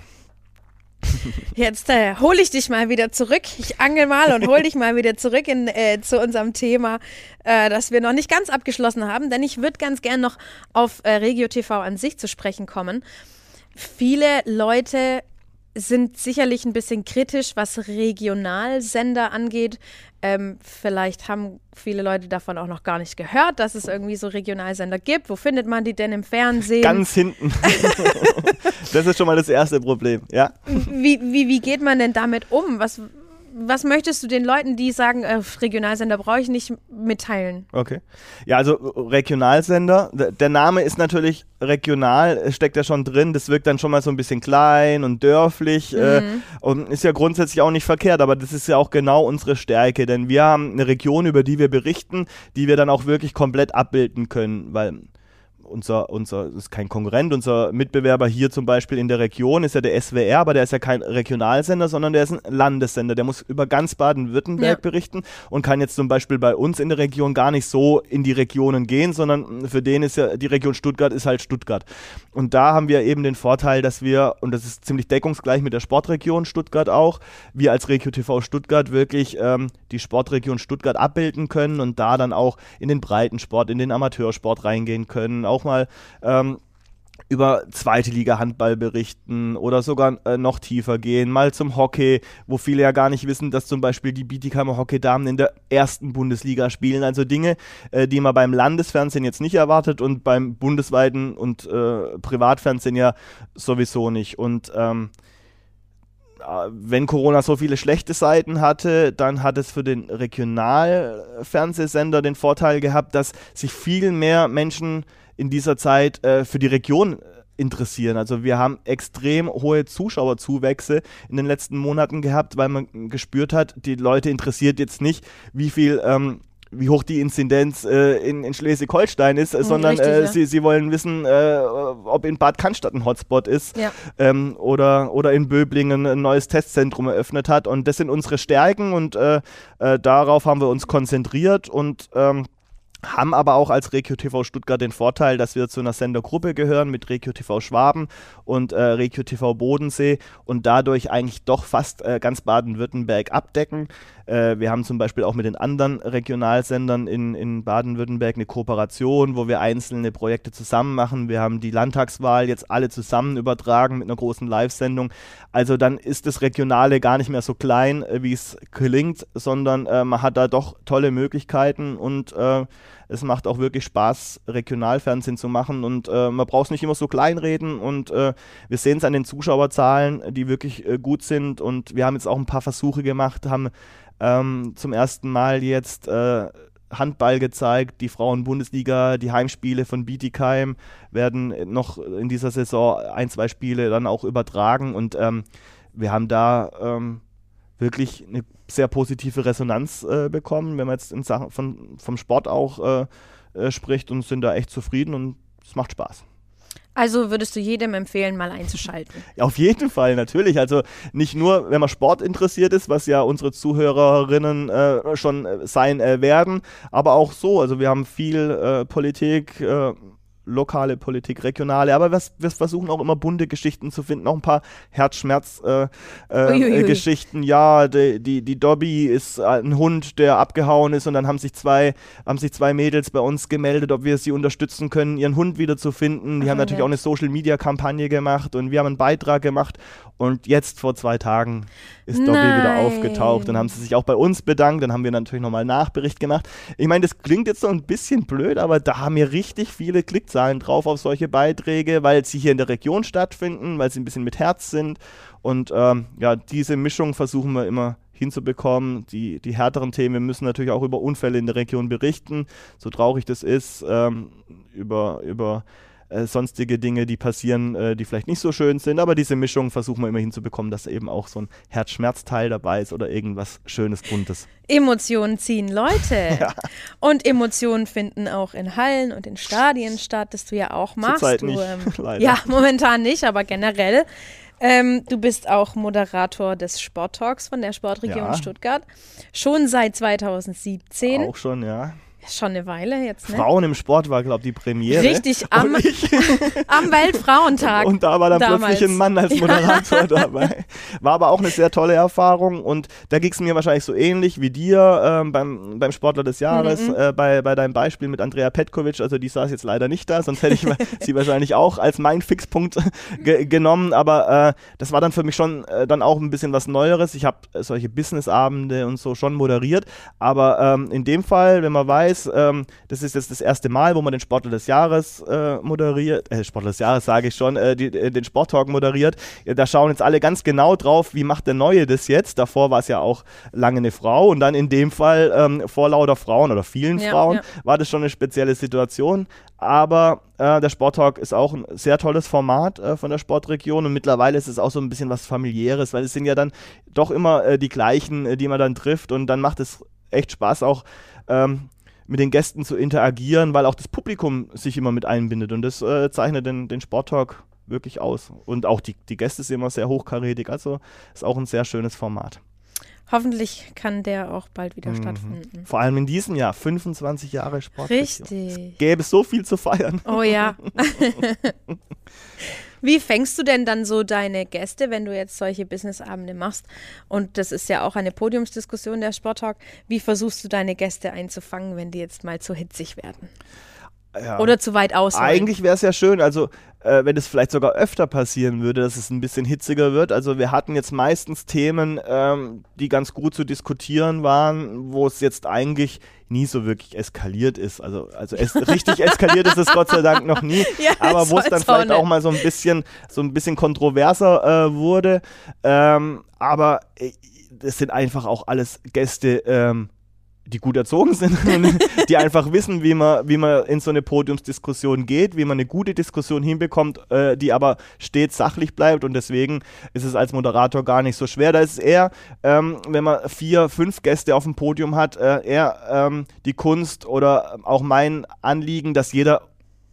Jetzt äh, hole ich dich mal wieder zurück. Ich angel mal und hole dich mal wieder zurück in, äh, zu unserem Thema, äh, das wir noch nicht ganz abgeschlossen haben, denn ich würde ganz gern noch auf äh, Regio TV an sich zu sprechen kommen. Viele Leute sind sicherlich ein bisschen kritisch, was Regionalsender angeht. Ähm, vielleicht haben viele Leute davon auch noch gar nicht gehört, dass es irgendwie so Regionalsender gibt. Wo findet man die denn im Fernsehen? Ganz hinten. das ist schon mal das erste Problem, ja. Wie, wie, wie geht man denn damit um? Was, was möchtest du den Leuten, die sagen, äh, Regionalsender brauche ich nicht, mitteilen? Okay. Ja, also Regionalsender, der Name ist natürlich regional, steckt ja schon drin, das wirkt dann schon mal so ein bisschen klein und dörflich äh, mhm. äh, und ist ja grundsätzlich auch nicht verkehrt, aber das ist ja auch genau unsere Stärke, denn wir haben eine Region, über die wir berichten, die wir dann auch wirklich komplett abbilden können, weil unser, unser, das ist kein Konkurrent, unser Mitbewerber hier zum Beispiel in der Region ist ja der SWR, aber der ist ja kein Regionalsender, sondern der ist ein Landessender. Der muss über ganz Baden-Württemberg ja. berichten und kann jetzt zum Beispiel bei uns in der Region gar nicht so in die Regionen gehen, sondern für den ist ja, die Region Stuttgart ist halt Stuttgart. Und da haben wir eben den Vorteil, dass wir, und das ist ziemlich deckungsgleich mit der Sportregion Stuttgart auch, wir als Regio TV Stuttgart wirklich ähm, die Sportregion Stuttgart abbilden können und da dann auch in den Breitensport, in den Amateursport reingehen können, auch mal ähm, über zweite Liga Handball berichten oder sogar äh, noch tiefer gehen, mal zum Hockey, wo viele ja gar nicht wissen, dass zum Beispiel die Bietigheimer Hockeydamen in der ersten Bundesliga spielen. Also Dinge, äh, die man beim Landesfernsehen jetzt nicht erwartet und beim bundesweiten und äh, Privatfernsehen ja sowieso nicht. Und ähm, äh, wenn Corona so viele schlechte Seiten hatte, dann hat es für den Regionalfernsehsender den Vorteil gehabt, dass sich viel mehr Menschen in dieser Zeit äh, für die Region äh, interessieren. Also wir haben extrem hohe Zuschauerzuwächse in den letzten Monaten gehabt, weil man gespürt hat, die Leute interessiert jetzt nicht, wie viel ähm, wie hoch die Inzidenz äh, in, in Schleswig-Holstein ist, mhm, sondern richtig, äh, ja. sie, sie wollen wissen, äh, ob in Bad Cannstatt ein Hotspot ist ja. ähm, oder, oder in Böblingen ein neues Testzentrum eröffnet hat. Und das sind unsere Stärken und äh, äh, darauf haben wir uns konzentriert und ähm, haben aber auch als Regio TV Stuttgart den Vorteil, dass wir zu einer Sendergruppe gehören mit Regio TV Schwaben und äh, Regio TV Bodensee und dadurch eigentlich doch fast äh, ganz Baden-Württemberg abdecken. Äh, wir haben zum Beispiel auch mit den anderen Regionalsendern in, in Baden-Württemberg eine Kooperation, wo wir einzelne Projekte zusammen machen. Wir haben die Landtagswahl jetzt alle zusammen übertragen mit einer großen Live-Sendung. Also dann ist das Regionale gar nicht mehr so klein, äh, wie es klingt, sondern äh, man hat da doch tolle Möglichkeiten und äh, es macht auch wirklich Spaß, Regionalfernsehen zu machen und äh, man braucht es nicht immer so kleinreden und äh, wir sehen es an den Zuschauerzahlen, die wirklich äh, gut sind und wir haben jetzt auch ein paar Versuche gemacht, haben ähm, zum ersten Mal jetzt äh, Handball gezeigt, die Frauen-Bundesliga, die Heimspiele von Bietigheim werden noch in dieser Saison ein, zwei Spiele dann auch übertragen und ähm, wir haben da ähm, wirklich eine sehr positive Resonanz äh, bekommen, wenn man jetzt in Sachen von, vom Sport auch äh, äh, spricht und sind da echt zufrieden und es macht Spaß. Also würdest du jedem empfehlen, mal einzuschalten? Ja, auf jeden Fall, natürlich. Also nicht nur, wenn man Sport interessiert ist, was ja unsere Zuhörerinnen äh, schon äh, sein äh, werden, aber auch so. Also wir haben viel Politik, lokale Politik, regionale, aber wir, wir, versuchen auch immer bunte Geschichten zu finden, auch ein paar Herzschmerz-Geschichten. Äh, äh, ja, die, die, die Dobby ist ein Hund, der abgehauen ist und dann haben sich zwei, haben sich zwei Mädels bei uns gemeldet, ob wir sie unterstützen können, ihren Hund wiederzufinden. Die Ach, haben natürlich ja. auch eine Social-Media-Kampagne gemacht und wir haben einen Beitrag gemacht und jetzt vor zwei Tagen ist Dobby wieder aufgetaucht. Dann haben sie sich auch bei uns bedankt, dann haben wir natürlich nochmal Nachbericht gemacht. Ich meine, das klingt jetzt so ein bisschen blöd, aber da haben wir richtig viele Klicks zahlen drauf auf solche Beiträge, weil sie hier in der Region stattfinden, weil sie ein bisschen mit Herz sind. Und ähm, ja, diese Mischung versuchen wir immer hinzubekommen. Die, die härteren Themen, wir müssen natürlich auch über Unfälle in der Region berichten, so traurig das ist, ähm, über, über äh, sonstige Dinge, die passieren, äh, die vielleicht nicht so schön sind. Aber diese Mischung versuchen wir immer hinzubekommen, dass eben auch so ein Herzschmerzteil dabei ist oder irgendwas Schönes, Buntes. Emotionen ziehen Leute. ja. Und Emotionen finden auch in Hallen und in Stadien statt, das du ja auch machst. Zurzeit du, nicht, ähm, ja, momentan nicht, aber generell. Ähm, du bist auch Moderator des Sporttalks von der Sportregion ja. Stuttgart. Schon seit 2017. Auch schon, ja. Schon eine Weile jetzt, ne? Frauen im Sport war, glaube ich, die Premiere. Richtig, am, am Weltfrauentag. Und da war dann damals. plötzlich ein Mann als Moderator dabei. War aber auch eine sehr tolle Erfahrung und da ging es mir wahrscheinlich so ähnlich wie dir ähm, beim, beim Sportler des Jahres, Mhm. äh, bei, bei deinem Beispiel mit Andrea Petkovic. Also die saß jetzt leider nicht da, sonst hätte ich sie wahrscheinlich auch als mein Fixpunkt ge genommen. Aber äh, das war dann für mich schon äh, dann auch ein bisschen was Neueres. Ich habe solche Businessabende und so schon moderiert. Aber ähm, in dem Fall, wenn man weiß, ähm, das ist jetzt das erste Mal, wo man den Sportler des Jahres äh, moderiert, äh, Sportler des Jahres sage ich schon, äh, die, äh, den Sporttalk moderiert, da schauen jetzt alle ganz genau drauf, wie macht der Neue das jetzt. Davor war es ja auch lange eine Frau und dann in dem Fall ähm, vor lauter Frauen oder vielen Ja, Frauen ja. war das schon eine spezielle Situation. Aber äh, der Sporttalk ist auch ein sehr tolles Format äh, von der Sportregion und mittlerweile ist es auch so ein bisschen was familiäres, weil es sind ja dann doch immer äh, die gleichen, äh, die man dann trifft und dann macht es echt Spaß auch ähm, mit den Gästen zu interagieren, weil auch das Publikum sich immer mit einbindet und das äh, zeichnet den, den Sporttalk wirklich aus. Und auch die, die Gäste sind immer sehr hochkarätig, also ist auch ein sehr schönes Format. Hoffentlich kann der auch bald wieder Mhm. stattfinden. Vor allem in diesem Jahr, 25 Jahre Sportregion. Richtig. Gäbe es so viel zu feiern. Oh ja. Wie fängst du denn dann so deine Gäste, wenn du jetzt solche Businessabende machst? Und das ist ja auch eine Podiumsdiskussion der Sporttalk. Wie versuchst du deine Gäste einzufangen, wenn die jetzt mal zu hitzig werden? Ja. Oder zu weit ausholen? Eigentlich wäre es ja schön, also äh, wenn es vielleicht sogar öfter passieren würde, dass es ein bisschen hitziger wird. Also wir hatten jetzt meistens Themen, ähm, die ganz gut zu diskutieren waren, wo es jetzt eigentlich nie so wirklich eskaliert ist. Also, also es, richtig eskaliert ist es Gott sei Dank noch nie. Ja, aber wo es dann vielleicht auch mal so ein bisschen, so ein bisschen kontroverser äh, wurde. Ähm, aber äh, das sind einfach auch alles Gäste, ähm, die gut erzogen sind und die einfach wissen, wie man, wie man in so eine Podiumsdiskussion geht, wie man eine gute Diskussion hinbekommt, äh, die aber stets sachlich bleibt und deswegen ist es als Moderator gar nicht so schwer. Da ist es eher, ähm, wenn man vier, fünf Gäste auf dem Podium hat, äh, eher ähm, die Kunst oder auch mein Anliegen, dass jeder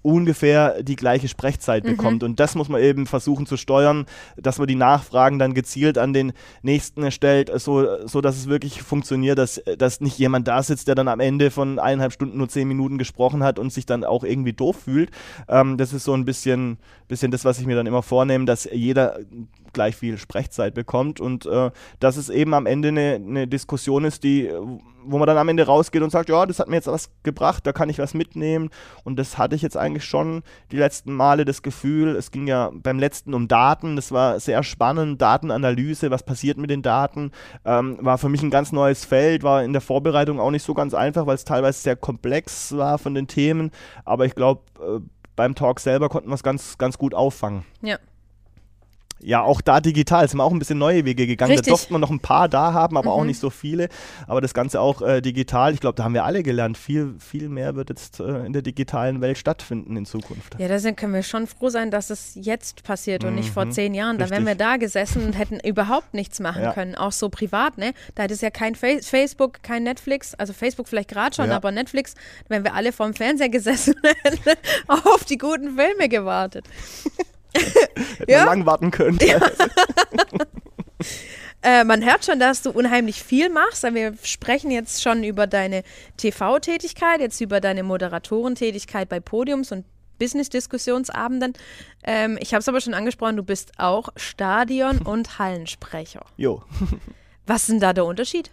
ungefähr die gleiche Sprechzeit bekommt. Und das muss man eben versuchen zu steuern, dass man die Nachfragen dann gezielt an den Nächsten stellt, so, so dass es wirklich funktioniert, dass, dass nicht jemand da sitzt, der dann am Ende von eineinhalb Stunden nur zehn Minuten gesprochen hat und sich dann auch irgendwie doof fühlt. Ähm, das ist so ein bisschen, bisschen das, was ich mir dann immer vornehme, dass jeder gleich viel Sprechzeit bekommt und äh, dass es eben am Ende eine, eine Diskussion ist, die, wo man dann am Ende rausgeht und sagt, ja, das hat mir jetzt was gebracht, da kann ich was mitnehmen und das hatte ich jetzt eigentlich schon die letzten Male das Gefühl, es ging ja beim letzten um Daten, das war sehr spannend, Datenanalyse, was passiert mit den Daten, ähm, war für mich ein ganz neues Feld, war in der Vorbereitung auch nicht so ganz einfach, weil es teilweise sehr komplex war von den Themen, aber ich glaube, äh, beim Talk selber konnten wir es ganz, ganz gut auffangen. Ja. Ja, auch da digital sind wir auch ein bisschen neue Wege gegangen. Richtig. Da durften wir noch ein paar da haben, aber auch Mhm. nicht so viele. Aber das Ganze auch äh, digital. Ich glaube, da haben wir alle gelernt. Viel, viel mehr wird jetzt äh, in der digitalen Welt stattfinden in Zukunft. Ja, da sind, können wir schon froh sein, dass es jetzt passiert und nicht vor Mhm, zehn Jahren. Da wären wir richtig. da gesessen und hätten überhaupt nichts machen Ja. können, auch so privat, ne? Da hätte es ja kein Fa Facebook, kein Netflix, also Facebook vielleicht gerade schon, Ja. aber Netflix, wären wir alle vorm Fernseher gesessen und hätten auf die guten Filme gewartet. Ja. lang warten können. Äh, man hört schon, dass du unheimlich viel machst. aber Wir sprechen jetzt schon über deine TV-Tätigkeit, jetzt über deine Moderatorentätigkeit bei Podiums- und Business-Diskussionsabenden. Ähm, ich habe es aber schon angesprochen, du bist auch Stadion- und Hallensprecher. Jo. Was ist denn da der Unterschied?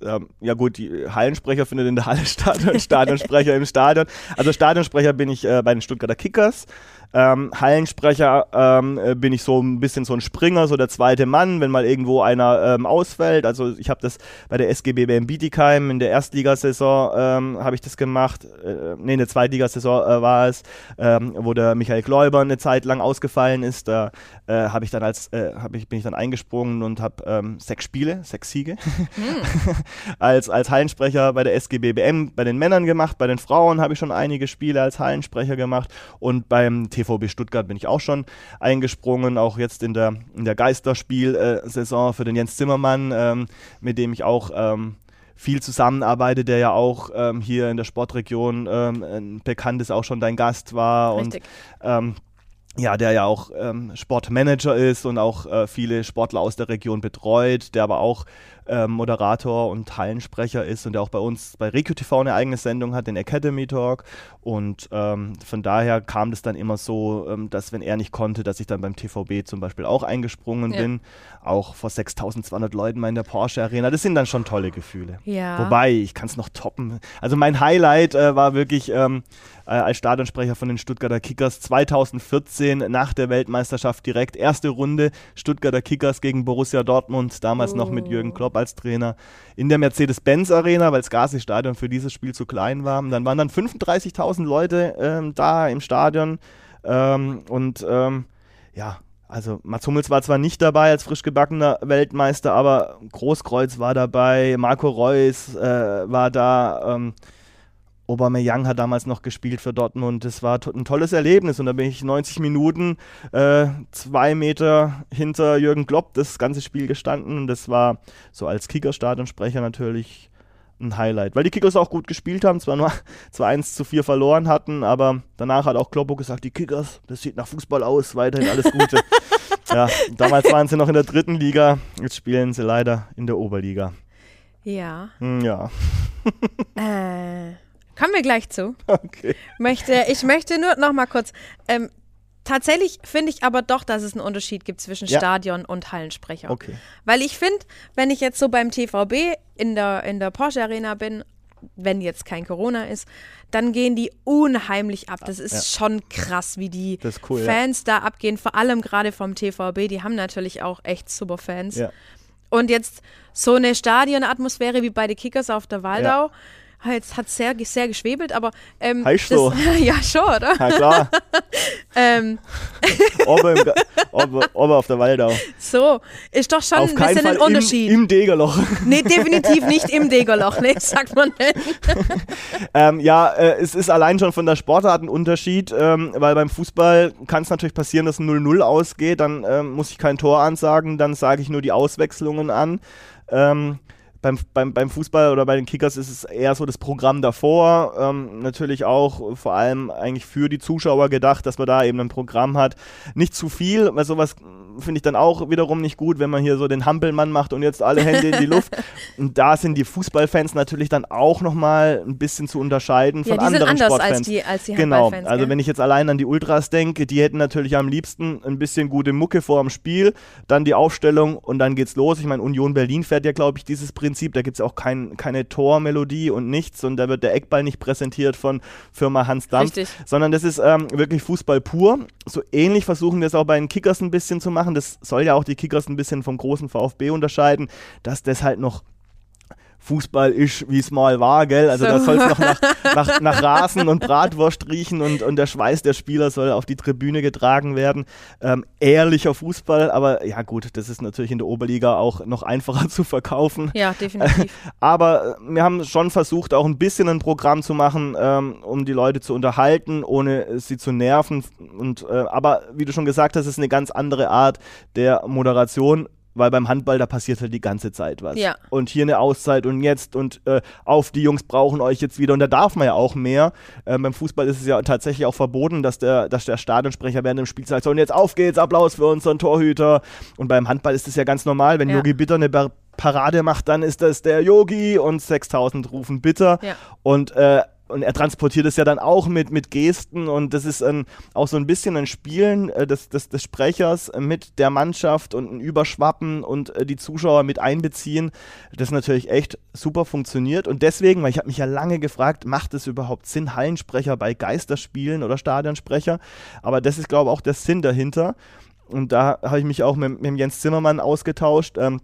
Ähm, ja gut, die Hallensprecher findet in der Halle statt und Stadionsprecher im Stadion. Also Stadionsprecher bin ich äh, bei den Stuttgarter Kickers. Ähm, Hallensprecher ähm, äh, bin ich so ein bisschen so ein Springer, so der zweite Mann, wenn mal irgendwo einer ähm, ausfällt. Also ich habe das bei der SGB BM Bietigheim in der Erstligasaison ähm, habe ich das gemacht. Äh, nee, in der Zweitligasaison äh, war es, ähm, wo der Michael Gläuber eine Zeit lang ausgefallen ist. Da äh, habe ich dann als äh, ich, bin ich dann eingesprungen und habe ähm, sechs Spiele, sechs Siege als, als Hallensprecher bei der SGB BM bei den Männern gemacht, bei den Frauen habe ich schon einige Spiele als Hallensprecher gemacht und beim TVB Stuttgart bin ich auch schon eingesprungen, auch jetzt in der, in der Geisterspiel-Saison für den Jens Zimmermann, ähm, mit dem ich auch ähm, viel zusammenarbeite, der ja auch ähm, hier in der Sportregion ähm, ein bekanntes auch schon dein Gast war und Richtig. ähm, ja, der ja auch ähm, Sportmanager ist und auch äh, viele Sportler aus der Region betreut, der aber auch äh, Moderator und Hallensprecher ist und der auch bei uns bei RecuTV eine eigene Sendung hat, den Academy Talk. Und ähm, von daher kam das dann immer so, ähm, dass wenn er nicht konnte, dass ich dann beim TVB zum Beispiel auch eingesprungen ja. bin. Auch vor 6200 Leuten mal in der Porsche Arena. Das sind dann schon tolle Gefühle. Ja. Wobei, ich kann es noch toppen. Also mein Highlight äh, war wirklich ähm, äh, als Stadionsprecher von den Stuttgarter Kickers 2014 nach der Weltmeisterschaft direkt erste Runde Stuttgarter Kickers gegen Borussia Dortmund, damals oh. noch mit Jürgen Klopp als Trainer in der Mercedes-Benz Arena, weil das Gazi-Stadion für dieses Spiel zu klein war. Und dann waren dann 35.000 Leute ähm, da im Stadion ähm, und ähm, ja, also Mats Hummels war zwar nicht dabei als frisch gebackener Weltmeister, aber Großkreuz war dabei, Marco Reus äh, war da. Ähm, Aubameyang hat damals noch gespielt für Dortmund. Das war to ein tolles Erlebnis und da bin ich 90 Minuten äh, zwei Meter hinter Jürgen Klopp das ganze Spiel gestanden und das war so als Kicker-Stadionsprecher natürlich ein Highlight, weil die Kickers auch gut gespielt haben, zwar nur 2-1 zu 4 verloren hatten, aber danach hat auch Kloppo gesagt, die Kickers, das sieht nach Fußball aus, weiterhin alles Gute. ja, damals waren sie noch in der dritten Liga, jetzt spielen sie leider in der Oberliga. Ja. Hm, ja. äh, kommen wir gleich zu. Okay. Möchte, ich möchte nur noch mal kurz, ähm, Tatsächlich finde ich aber doch, dass es einen Unterschied gibt zwischen ja. Stadion und Hallensprecher. Okay. Weil ich finde, wenn ich jetzt so beim TVB in der, in der Porsche Arena bin, wenn jetzt kein Corona ist, dann gehen die unheimlich ab. Das ist ja. schon krass, wie die cool, Fans ja. da abgehen, vor allem gerade vom TVB. Die haben natürlich auch echt super Fans. Und jetzt so eine Stadionatmosphäre wie bei den Kickers auf der Waldau. Jetzt hat es sehr, sehr geschwebelt, aber. Ähm, heißt so. ja, schon, oder? Ja, klar. ähm. oben, im, oben, oben auf der Waldau. So, ist doch schon auf ein bisschen Fall ein Unterschied. Im, im Degerloch. Nee, definitiv nicht im Degerloch, nee, sagt man nicht. ähm, ja, äh, es ist allein schon von der Sportart ein Unterschied, ähm, weil beim Fußball kann es natürlich passieren, dass ein 0-0 ausgeht, dann ähm, muss ich kein Tor ansagen, dann sage ich nur die Auswechslungen an. Ähm, beim, beim, beim Fußball oder bei den Kickers ist es eher so das Programm davor. Ähm, natürlich auch vor allem eigentlich für die Zuschauer gedacht, dass man da eben ein Programm hat. Nicht zu viel, weil sowas finde ich dann auch wiederum nicht gut, wenn man hier so den Hampelmann macht und jetzt alle Hände in die Luft. Und da sind die Fußballfans natürlich dann auch nochmal ein bisschen zu unterscheiden von ja, die anderen sind anders Sportfans. Als die, als die genau, also gell? wenn ich jetzt allein an die Ultras denke, die hätten natürlich am liebsten ein bisschen gute Mucke vor dem Spiel, dann die Aufstellung und dann geht's los. Ich meine, Union Berlin fährt ja, glaube ich, dieses Prinzip. Da gibt es auch kein, keine Tormelodie und nichts und da wird der Eckball nicht präsentiert von Firma Hans Dampf, Richtig. sondern das ist ähm, wirklich Fußball pur. So ähnlich versuchen wir es auch bei den Kickers ein bisschen zu machen machen. Das soll ja auch die Kickers ein bisschen vom großen VfB unterscheiden, dass das halt noch Fußball ist, wie es mal war, gell? Also so. da soll es noch nach, nach, nach, Rasen und Bratwurst riechen und, und der Schweiß der Spieler soll auf die Tribüne getragen werden. Ähm, ehrlicher Fußball, aber ja gut, das ist natürlich in der Oberliga auch noch einfacher zu verkaufen. Ja, definitiv. aber wir haben schon versucht, auch ein bisschen ein Programm zu machen, ähm, um die Leute zu unterhalten, ohne sie zu nerven. Und, äh, aber wie du schon gesagt hast, ist eine ganz andere Art der Moderation weil beim Handball, da passiert halt die ganze Zeit was. Ja. Und hier eine Auszeit und jetzt und äh, auf, die Jungs brauchen euch jetzt wieder und da darf man ja auch mehr. Ähm, beim Fußball ist es ja tatsächlich auch verboten, dass der, dass der Stadionsprecher während dem Spiel sagt, so und jetzt auf geht's, Applaus für unseren Torhüter. Und beim Handball ist es ja ganz normal, wenn Yogi ja. Bitter eine Parade macht, dann ist das der Yogi und 6000 rufen Bitter. Ja. Und äh, und er transportiert es ja dann auch mit, mit Gesten. Und das ist ein, auch so ein bisschen ein Spielen äh, des, des, des Sprechers mit der Mannschaft und ein Überschwappen und äh, die Zuschauer mit einbeziehen, das natürlich echt super funktioniert. Und deswegen, weil ich habe mich ja lange gefragt, macht es überhaupt Sinn, Hallensprecher bei Geisterspielen oder Stadionsprecher, aber das ist glaube ich auch der Sinn dahinter. Und da habe ich mich auch mit, mit Jens Zimmermann ausgetauscht, ähm,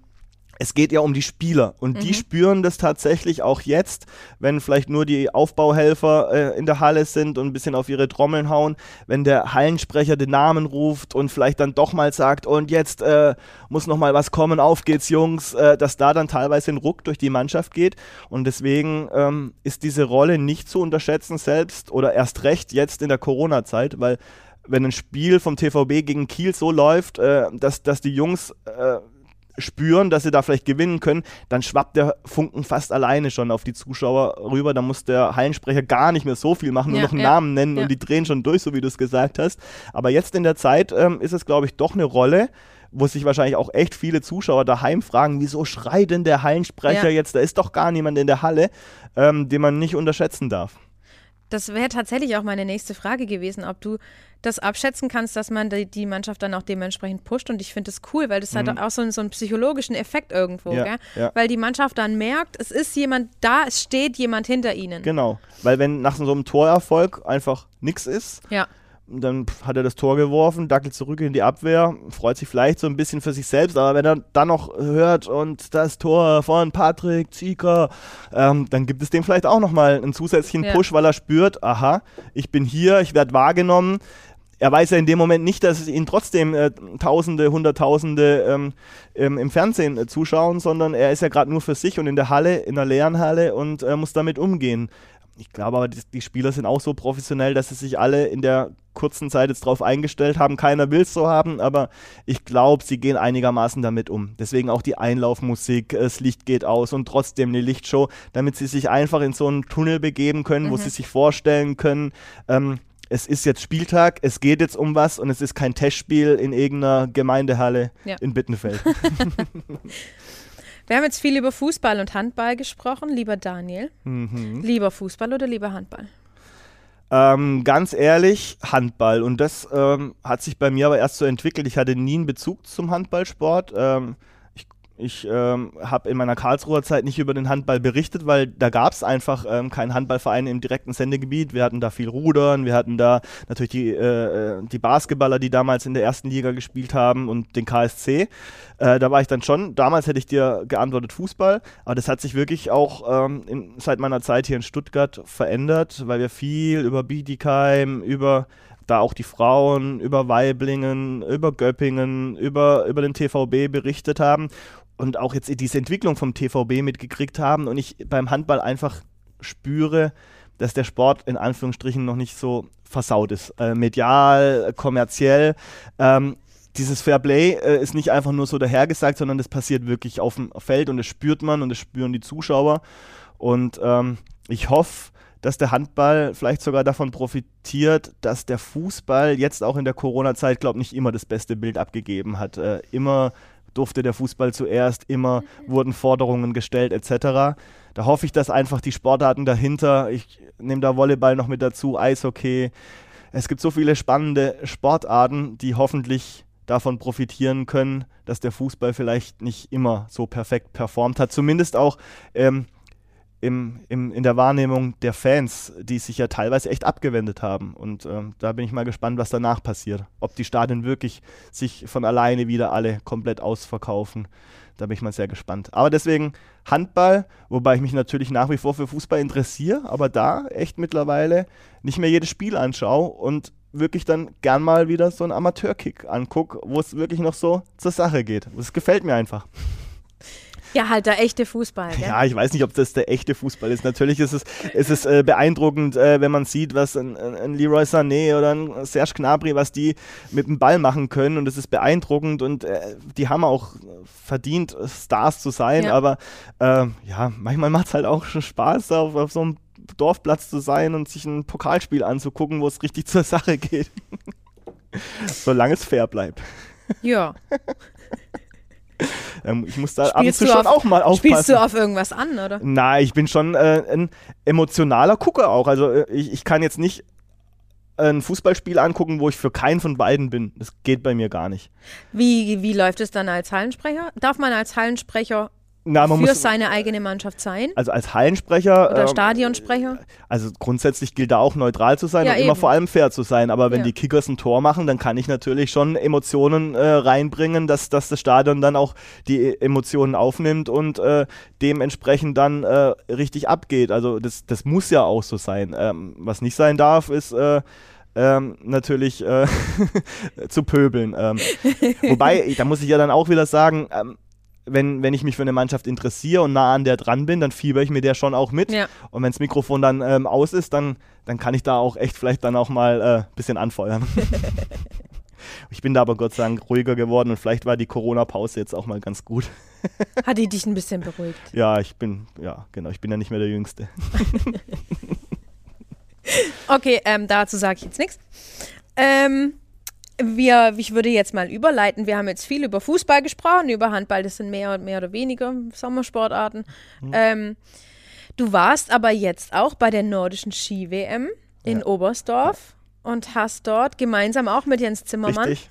es geht ja um die Spieler und mhm. die spüren das tatsächlich auch jetzt, wenn vielleicht nur die Aufbauhelfer äh, in der Halle sind und ein bisschen auf ihre Trommeln hauen, wenn der Hallensprecher den Namen ruft und vielleicht dann doch mal sagt, und jetzt äh, muss noch mal was kommen, auf geht's Jungs, äh, dass da dann teilweise ein Ruck durch die Mannschaft geht und deswegen ähm, ist diese Rolle nicht zu unterschätzen selbst oder erst recht jetzt in der Corona-Zeit, weil wenn ein Spiel vom TVB gegen Kiel so läuft, äh, dass, dass die Jungs äh, spüren, dass sie da vielleicht gewinnen können, dann schwappt der Funken fast alleine schon auf die Zuschauer rüber. Da muss der Hallensprecher gar nicht mehr so viel machen, nur ja, noch einen ja, Namen nennen ja. und die drehen schon durch, so wie du es gesagt hast. Aber jetzt in der Zeit ähm, ist es, glaube ich, doch eine Rolle, wo sich wahrscheinlich auch echt viele Zuschauer daheim fragen, wieso schreit denn der Hallensprecher jetzt? Da ist doch gar niemand in der Halle, ähm, den man nicht unterschätzen darf. Das wäre tatsächlich auch meine nächste Frage gewesen, ob du das abschätzen kannst, dass man die, die Mannschaft dann auch dementsprechend pusht. Und ich finde das cool, weil das hat auch so, einen- so einen psychologischen Effekt irgendwo, Mhm. Ja, gell? ja. Weil die Mannschaft dann merkt, es ist jemand da, es steht jemand hinter ihnen. Genau, weil wenn nach so einem Torerfolg einfach nichts ist, Ja, dann hat er das Tor geworfen, dackelt zurück in die Abwehr, freut sich vielleicht so ein bisschen für sich selbst, aber wenn er dann noch hört und das Tor von Patrick Zieker, ähm, dann gibt es dem vielleicht auch nochmal einen zusätzlichen Ja. Push, weil er spürt, aha, ich bin hier, ich werde wahrgenommen. Er weiß ja in dem Moment nicht, dass ihn trotzdem äh, Tausende, Hunderttausende ähm, ähm, im Fernsehen äh, zuschauen, sondern er ist ja gerade nur für sich und in der Halle, in der leeren Halle und äh, muss damit umgehen. Ich glaube aber, die, die Spieler sind auch so professionell, dass sie sich alle in der kurzen Zeit jetzt drauf eingestellt haben. Keiner will es so haben, aber ich glaube, sie gehen einigermaßen damit um. Deswegen auch die Einlaufmusik, äh, das Licht geht aus und trotzdem eine Lichtshow, damit sie sich einfach in so einen Tunnel begeben können, wo sie sich vorstellen können, ähm, es ist jetzt Spieltag, es geht jetzt um was und es ist kein Testspiel in irgendeiner Gemeindehalle Ja. in Bittenfeld. wir haben jetzt viel über Fußball und Handball gesprochen. Lieber Daniel, mhm. lieber Fußball oder lieber Handball? Ähm, ganz ehrlich, Handball. Und das ähm, hat sich bei mir aber erst so entwickelt. Ich hatte nie einen Bezug zum Handballsport. Ähm, ich ähm, habe in meiner Karlsruher Zeit nicht über den Handball berichtet, weil da gab es einfach ähm, keinen Handballverein im direkten Sendegebiet. Wir hatten da viel Rudern, wir hatten da natürlich die, äh, äh, die Basketballer, die damals in der ersten Liga gespielt haben und den KSC. Äh, da war ich dann schon, damals hätte ich dir geantwortet Fußball, aber das hat sich wirklich auch ähm, in, seit meiner Zeit hier in Stuttgart verändert, weil wir viel über Bietigheim, über da auch die Frauen, über Weiblingen, über Göppingen, über, über den TVB berichtet haben und auch jetzt diese Entwicklung vom TVB mitgekriegt haben und ich beim Handball einfach spüre, dass der Sport in Anführungsstrichen noch nicht so versaut ist. Äh, medial, kommerziell. Ähm, dieses Fairplay äh, ist nicht einfach nur so dahergesagt, sondern das passiert wirklich auf dem Feld und das spürt man und das spüren die Zuschauer. Und ähm, ich hoffe, dass der Handball vielleicht sogar davon profitiert, dass der Fußball jetzt auch in der Corona-Zeit, glaube ich, nicht immer das beste Bild abgegeben hat. Äh, immer durfte der Fußball zuerst, immer wurden Forderungen gestellt etc. Da hoffe ich, dass einfach die Sportarten dahinter, ich nehme da Volleyball noch mit dazu, Eishockey, es gibt so viele spannende Sportarten, die hoffentlich davon profitieren können, dass der Fußball vielleicht nicht immer so perfekt performt hat. Zumindest auch ähm, im, im, in der Wahrnehmung der Fans, die sich ja teilweise echt abgewendet haben. Und ähm, da bin ich mal gespannt, was danach passiert. Ob die Stadien wirklich sich von alleine wieder alle komplett ausverkaufen. Da bin ich mal sehr gespannt. Aber deswegen Handball, wobei ich mich natürlich nach wie vor für Fußball interessiere, aber da echt mittlerweile nicht mehr jedes Spiel anschaue und wirklich dann gern mal wieder so einen Amateurkick angucke, wo es wirklich noch so zur Sache geht. Das gefällt mir einfach. Ja, halt der echte Fußball. Gell? Ja, ich weiß nicht, ob das der echte Fußball ist. Natürlich ist es, ist es äh, beeindruckend, äh, wenn man sieht, was ein, ein Leroy Sané oder ein Serge Gnabry, was die mit dem Ball machen können. Und es ist beeindruckend und äh, die haben auch verdient, Stars zu sein. Ja. Aber äh, ja, manchmal macht es halt auch schon Spaß, auf, auf so einem Dorfplatz zu sein und sich ein Pokalspiel anzugucken, wo es richtig zur Sache geht. Solange es fair bleibt. Ja. Ähm, ich muss da ab und zu schon auf- auch mal aufpassen. Spielst du auf irgendwas an, oder? Na, ich bin schon äh, ein emotionaler Gucker auch. Also äh, ich, ich kann jetzt nicht ein Fußballspiel angucken, wo ich für keinen von beiden bin. Das geht bei mir gar nicht. Wie, wie läuft es dann als Hallensprecher? Darf man als Hallensprecher Na, für muss, seine eigene Mannschaft sein? also als Hallensprecher. Oder ähm, Stadionsprecher? Also grundsätzlich gilt da auch neutral zu sein Ja, und immer eben. vor allem fair zu sein. Aber wenn Ja. die Kickers ein Tor machen, dann kann ich natürlich schon Emotionen äh, reinbringen, dass, dass das Stadion dann auch die E- Emotionen aufnimmt und äh, dementsprechend dann äh, richtig abgeht. Also das, das muss ja auch so sein. Ähm, was nicht sein darf, ist äh, ähm, natürlich äh, zu pöbeln. Ähm, wobei, da muss ich ja dann auch wieder sagen, ähm, wenn, wenn ich mich für eine Mannschaft interessiere und nah an der dran bin, dann fieber ich mir der schon auch mit. Ja. Und wenn das Mikrofon dann ähm, aus ist, dann, dann kann ich da auch echt vielleicht dann auch mal ein äh, bisschen anfeuern. ich bin da aber Gott sei Dank ruhiger geworden und vielleicht war die Corona-Pause jetzt auch mal ganz gut. Hat die dich ein bisschen beruhigt? Ja, ich bin, ja, genau, ich bin ja nicht mehr der Jüngste. Okay, ähm, dazu sage ich jetzt nichts. Ähm, wir, ich würde jetzt mal überleiten. Wir haben jetzt viel über Fußball gesprochen, über Handball, das sind mehr, mehr oder weniger Sommersportarten. Mhm. Ähm, du warst aber jetzt auch bei der nordischen Ski-WM in ja. Oberstdorf ja. und hast dort gemeinsam auch mit Jens Zimmermann Richtig.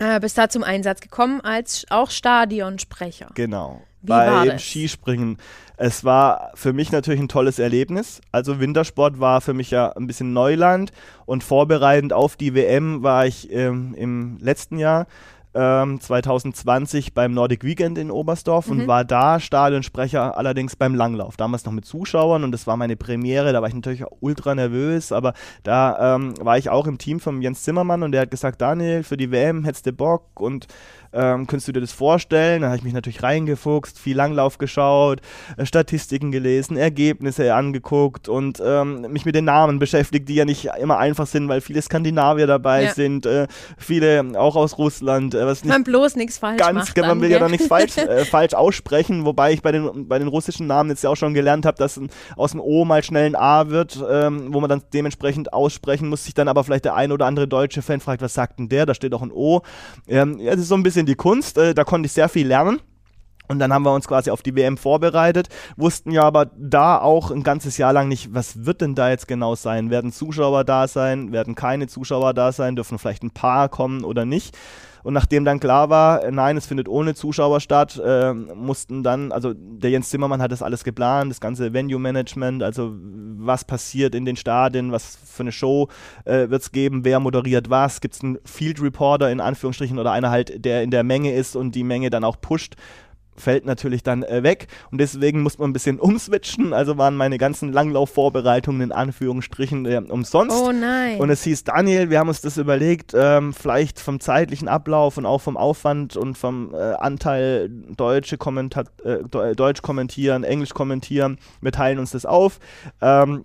Äh, bist da zum Einsatz gekommen als auch Stadionsprecher. Genau. Wie beim Skispringen. Es war für mich natürlich ein tolles Erlebnis. Also Wintersport war für mich ja ein bisschen Neuland und vorbereitend auf die WM war ich ähm, im letzten Jahr ähm, 2020 beim Nordic Weekend in Oberstdorf mhm. und war da Stadionsprecher, allerdings beim Langlauf. Damals noch mit Zuschauern und das war meine Premiere. Da war ich natürlich ultra nervös, aber da ähm, war ich auch im Team von Jens Zimmermann und der hat gesagt: Daniel, für die WM hättest du Bock und ähm, könntest du dir das vorstellen? Da habe ich mich natürlich reingefuchst, viel Langlauf geschaut, äh, Statistiken gelesen, Ergebnisse angeguckt und ähm, mich mit den Namen beschäftigt, die ja nicht immer einfach sind, weil viele Skandinavier dabei ja. sind, äh, viele auch aus Russland. Äh, was man bloß nichts falsch ganz, macht. Ganz, man will ja da nichts falsch, äh, falsch aussprechen, wobei ich bei den, bei den russischen Namen jetzt ja auch schon gelernt habe, dass ein, aus dem O mal schnell ein A wird, ähm, wo man dann dementsprechend aussprechen muss, sich dann aber vielleicht der ein oder andere deutsche Fan fragt, was sagt denn der? Da steht auch ein O. Ähm, ja, das ist so ein bisschen bisschen die Kunst. Äh, da konnte ich sehr viel lernen. Und dann haben wir uns quasi auf die WM vorbereitet, wussten ja aber da auch ein ganzes Jahr lang nicht, was wird denn da jetzt genau sein? Werden Zuschauer da sein? Werden keine Zuschauer da sein? Dürfen vielleicht ein paar kommen oder nicht? Und nachdem dann klar war, äh, nein, es findet ohne Zuschauer statt, äh, mussten dann, also der Jens Zimmermann hat das alles geplant, das ganze Venue-Management, also was passiert in den Stadien, was für eine Show äh, wird es geben, wer moderiert was, gibt es einen Field Reporter in Anführungsstrichen oder einer halt, der in der Menge ist und die Menge dann auch pusht fällt natürlich dann äh, weg und deswegen muss man ein bisschen umswitchen. Also waren meine ganzen Langlaufvorbereitungen in Anführungsstrichen äh, umsonst. Oh nein. Und es hieß, Daniel, wir haben uns das überlegt, ähm, vielleicht vom zeitlichen Ablauf und auch vom Aufwand und vom äh, Anteil deutsche Kommentar äh, Deutsch kommentieren, Englisch kommentieren, wir teilen uns das auf. Ähm,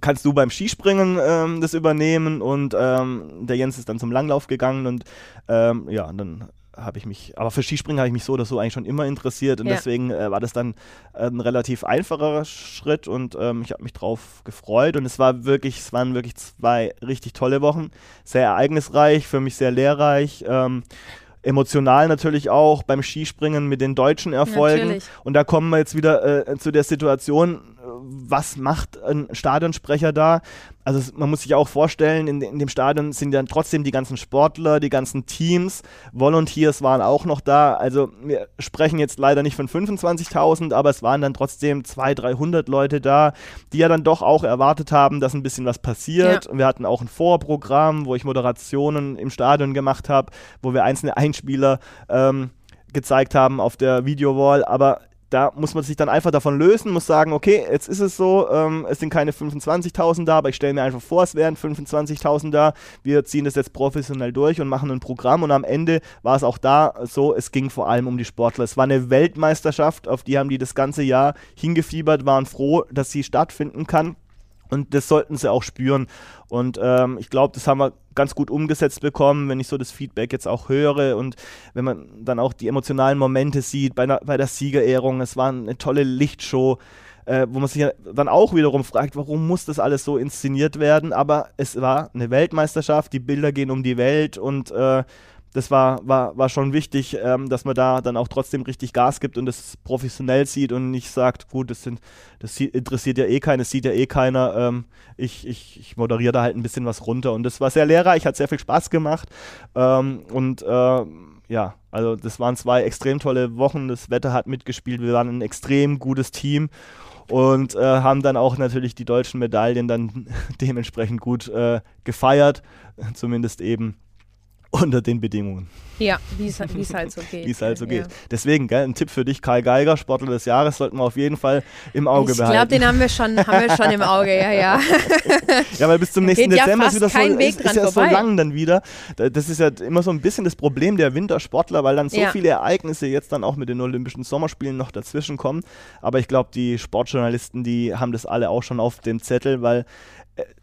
kannst du beim Skispringen ähm, das übernehmen und ähm, der Jens ist dann zum Langlauf gegangen und ähm, ja, dann habe ich mich, aber für Skispringen habe ich mich so oder so eigentlich schon immer interessiert und ja. deswegen äh, war das dann äh, ein relativ einfacher Schritt und ähm, ich habe mich drauf gefreut und es war wirklich, es waren wirklich zwei richtig tolle Wochen, sehr ereignisreich, für mich sehr lehrreich. Ähm, emotional natürlich auch beim Skispringen mit den deutschen Erfolgen. Natürlich. Und da kommen wir jetzt wieder äh, zu der Situation, was macht ein Stadionsprecher da? Also man muss sich auch vorstellen, in, in, dem Stadion sind dann trotzdem die ganzen Sportler, die ganzen Teams, Volunteers waren auch noch da. Also wir sprechen jetzt leider nicht von 25.000, aber es waren dann trotzdem 200, 300 Leute da, die ja dann doch auch erwartet haben, dass ein bisschen was passiert. Ja. Wir hatten auch ein Vorprogramm, wo ich Moderationen im Stadion gemacht habe, wo wir einzelne Einspieler ähm, gezeigt haben auf der Videowall, aber da muss man sich dann einfach davon lösen, muss sagen, okay, jetzt ist es so, ähm, es sind keine 25.000 da, aber ich stelle mir einfach vor, es wären 25.000 da. Wir ziehen das jetzt professionell durch und machen ein Programm und am Ende war es auch da so, es ging vor allem um die Sportler. Es war eine Weltmeisterschaft, auf die haben die das ganze Jahr hingefiebert, waren froh, dass sie stattfinden kann. Und das sollten sie auch spüren. Und ähm, ich glaube, das haben wir ganz gut umgesetzt bekommen, wenn ich so das Feedback jetzt auch höre und wenn man dann auch die emotionalen Momente sieht bei, na, bei der Siegerehrung. Es war eine tolle Lichtshow, äh, wo man sich dann auch wiederum fragt, warum muss das alles so inszeniert werden? Aber es war eine Weltmeisterschaft, die Bilder gehen um die Welt und äh, das war, war, war schon wichtig, ähm, dass man da dann auch trotzdem richtig Gas gibt und das professionell sieht und nicht sagt, gut, das, sind, das interessiert ja eh keiner, das sieht ja eh keiner. Ähm, ich, ich, ich moderiere da halt ein bisschen was runter. Und das war sehr lehrreich, hat sehr viel Spaß gemacht. Ähm, und äh, ja, also das waren zwei extrem tolle Wochen. Das Wetter hat mitgespielt. Wir waren ein extrem gutes Team und äh, haben dann auch natürlich die deutschen Medaillen dann dementsprechend gut äh, gefeiert. Zumindest eben unter den Bedingungen. Ja, wie es halt so geht. wie es halt so geht. Deswegen, gell, ein Tipp für dich, Karl Geiger, Sportler des Jahres, sollten wir auf jeden Fall im Auge ich behalten. Ich glaube, den haben wir, schon, haben wir schon im Auge, ja, ja. ja, weil bis zum nächsten geht Dezember ja ist wieder so, ist, ist ja so lang dann wieder. Das ist ja immer so ein bisschen das Problem der Wintersportler, weil dann so ja. viele Ereignisse jetzt dann auch mit den Olympischen Sommerspielen noch dazwischen kommen. Aber ich glaube, die Sportjournalisten, die haben das alle auch schon auf dem Zettel, weil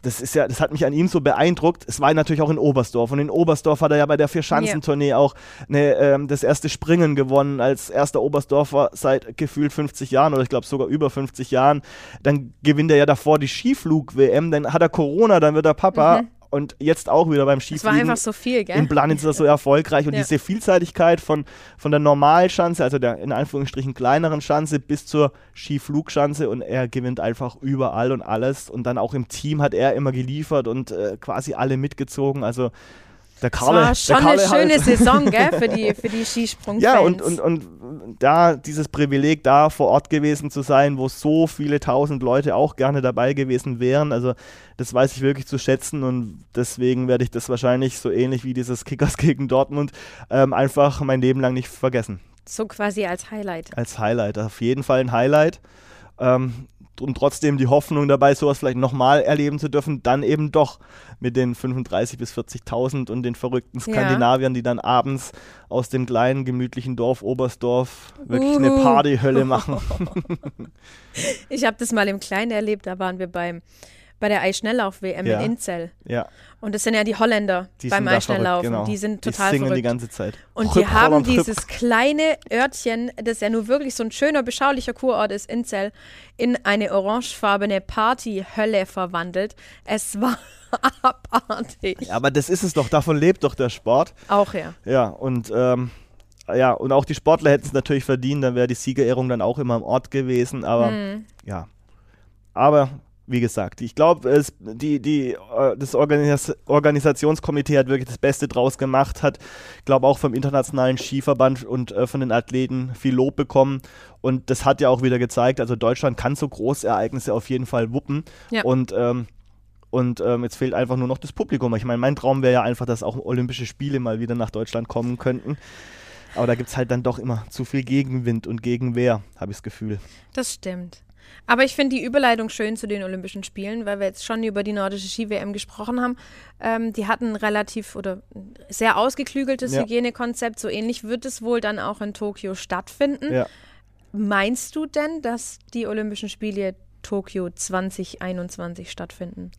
das ist ja, das hat mich an ihm so beeindruckt. Es war natürlich auch in Oberstdorf und in Oberstdorf hat er ja bei der Vierschanzentournee ja. auch eine, ähm, das erste Springen gewonnen als erster Oberstdorfer seit gefühlt 50 Jahren oder ich glaube sogar über 50 Jahren. Dann gewinnt er ja davor die Skiflug-WM, dann hat er Corona, dann wird er Papa. Mhm und jetzt auch wieder beim Skifliegen. Es war einfach so viel, gell? In Planitz ist das so erfolgreich und Ja. diese Vielseitigkeit von, von der Normalschanze, also der in Anführungsstrichen kleineren Schanze bis zur Skiflugschanze und er gewinnt einfach überall und alles und dann auch im Team hat er immer geliefert und äh, quasi alle mitgezogen, also der Karle, war schon eine schöne halt. Saison, gell, für die, für die Skisprungfans. Ja, und, und, und da dieses Privileg, da vor Ort gewesen zu sein, wo so viele tausend Leute auch gerne dabei gewesen wären, also das weiß ich wirklich zu schätzen und deswegen werde ich das wahrscheinlich so ähnlich wie dieses Kickers gegen Dortmund ähm, einfach mein Leben lang nicht vergessen. so quasi als Highlight. Als Highlight, auf jeden Fall ein Highlight. Ähm, und trotzdem die Hoffnung dabei, sowas vielleicht nochmal erleben zu dürfen, dann eben doch mit den 35.000 bis 40.000 und den verrückten Ja. Skandinaviern, die dann abends aus dem kleinen, gemütlichen Dorf Oberstdorf wirklich eine Uhu. Partyhölle machen. Ich habe das mal im Kleinen erlebt, da waren wir beim, bei der Eisschnelllauf-WM Ja. in Inzell. ja, Und das sind ja die Holländer die beim Eisschnelllaufen. genau. Die sind total die singen verrückt. die ganze Zeit. Und Hüpp, die haben Holland, dieses kleine Örtchen, das ja nur wirklich so ein schöner, beschaulicher Kurort ist, Inzell, in eine orangefarbene Partyhölle verwandelt. Es war abartig. Ja, aber das ist es doch, davon lebt doch der Sport. Auch ja. Ja, und ähm, ja, und auch die Sportler hätten es natürlich verdient, dann wäre die Siegerehrung dann auch immer im Ort gewesen, aber Mhm. ja. Aber wie gesagt, ich glaube, es die, die, äh, das Organis Organisationskomitee hat wirklich das Beste draus gemacht, hat, glaube auch vom internationalen Skiverband und äh, von den Athleten viel Lob bekommen. Und das hat ja auch wieder gezeigt, also Deutschland kann so Großereignisse auf jeden Fall wuppen. Ja. Und ähm, und ähm, jetzt fehlt einfach nur noch das Publikum. Ich meine, mein Traum wäre ja einfach, dass auch Olympische Spiele mal wieder nach Deutschland kommen könnten. Aber da gibt es halt dann doch immer zu viel Gegenwind und Gegenwehr, habe ich das Gefühl. Das stimmt. Aber ich finde die Überleitung schön zu den Olympischen Spielen, weil wir jetzt schon über die nordische Ski-WM gesprochen haben. Ähm, die hatten ein relativ oder sehr ausgeklügeltes Ja. Hygienekonzept. So ähnlich wird es wohl dann auch in Tokio stattfinden. Ja. Meinst du denn, dass die Olympischen Spiele Tokio 2021 stattfinden?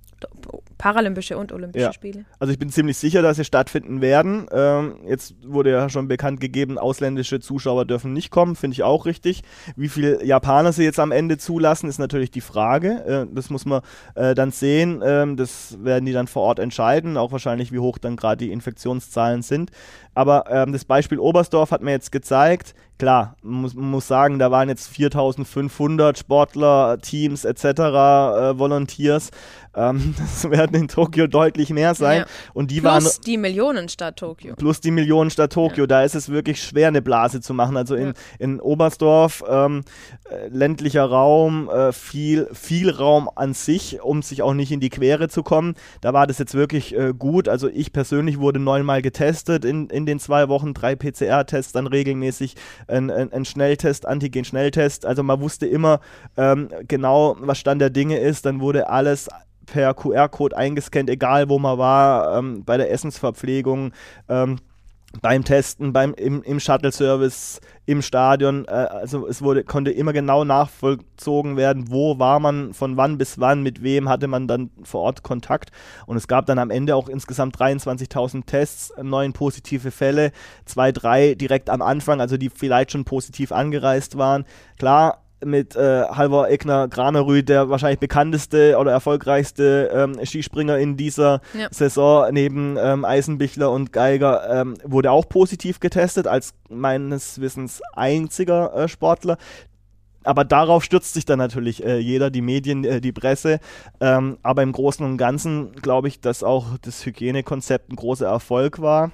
Paralympische und Olympische Ja. Spiele? Also ich bin ziemlich sicher, dass sie stattfinden werden. Ähm, jetzt wurde ja schon bekannt gegeben, ausländische Zuschauer dürfen nicht kommen, finde ich auch richtig. Wie viele Japaner sie jetzt am Ende zulassen, ist natürlich die Frage. Äh, das muss man äh, dann sehen. Ähm, das werden die dann vor Ort entscheiden, auch wahrscheinlich, wie hoch dann gerade die Infektionszahlen sind. Aber ähm, das Beispiel Oberstdorf hat mir jetzt gezeigt, klar, man muss, muss sagen, da waren jetzt 4500 Sportler, Teams etc., äh, Volunteers. Ähm, das werden in Tokio deutlich mehr sein. Ja. Und die waren Plus die Millionenstadt Tokio. plus die Millionenstadt Tokio. Da ist es wirklich schwer, eine Blase zu machen. Also in, Ja. in Oberstdorf, ähm, äh, ländlicher Raum, äh, viel, viel Raum an sich, um sich auch nicht in die Quere zu kommen. Da war das jetzt wirklich äh, gut. Also ich persönlich wurde neunmal getestet in, in den zwei Wochen, drei PCR-Tests, dann regelmäßig ein, ein, ein Schnelltest, Antigen-Schnelltest. Also man wusste immer ähm, genau, was Stand der Dinge ist. Dann wurde alles per QR-Code eingescannt, egal wo man war, ähm, bei der Essensverpflegung, ähm, beim Testen, beim, im, im Shuttle-Service, im Stadion. Äh, also es wurde, konnte immer genau nachvollzogen werden, wo war man, von wann bis wann, mit wem hatte man dann vor Ort Kontakt. Und es gab dann am Ende auch insgesamt 23.000 Tests, neun positive Fälle, zwei, drei direkt am Anfang, also die vielleicht schon positiv angereist waren. Klar, mit äh, Halvor Egner Granerüth, der wahrscheinlich bekannteste oder erfolgreichste ähm, Skispringer in dieser Ja. Saison neben ähm, Eisenbichler und Geiger, ähm, wurde auch positiv getestet, als meines Wissens einziger äh, Sportler. Aber darauf stürzt sich dann natürlich äh, jeder, die Medien, äh, die Presse. Ähm, aber im Großen und Ganzen glaube ich, dass auch das Hygienekonzept ein großer Erfolg war.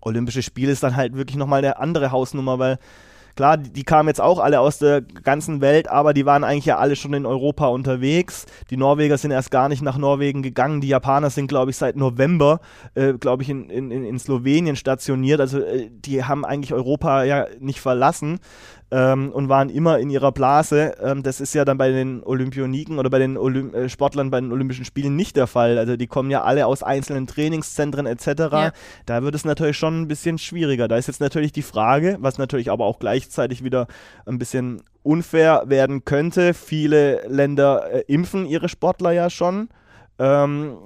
Olympische Spiele ist dann halt wirklich nochmal eine andere Hausnummer, weil klar, die, die kamen jetzt auch alle aus der ganzen Welt, aber die waren eigentlich ja alle schon in Europa unterwegs. Die Norweger sind erst gar nicht nach Norwegen gegangen. Die Japaner sind, glaube ich, seit November, äh, glaube ich, in, in, in Slowenien stationiert. Also äh, die haben eigentlich Europa ja nicht verlassen ähm, und waren immer in ihrer Blase. Ähm, das ist ja dann bei den Olympioniken oder bei den Olymp äh, Sportlern bei den Olympischen Spielen nicht der Fall. Also die kommen ja alle aus einzelnen Trainingszentren etc. Ja. Da wird es natürlich schon ein bisschen schwieriger. Da ist jetzt natürlich die Frage, was natürlich aber auch gleichzeitig wieder ein bisschen unfair werden könnte. Viele Länder äh, impfen ihre Sportler ja schon. Ähm,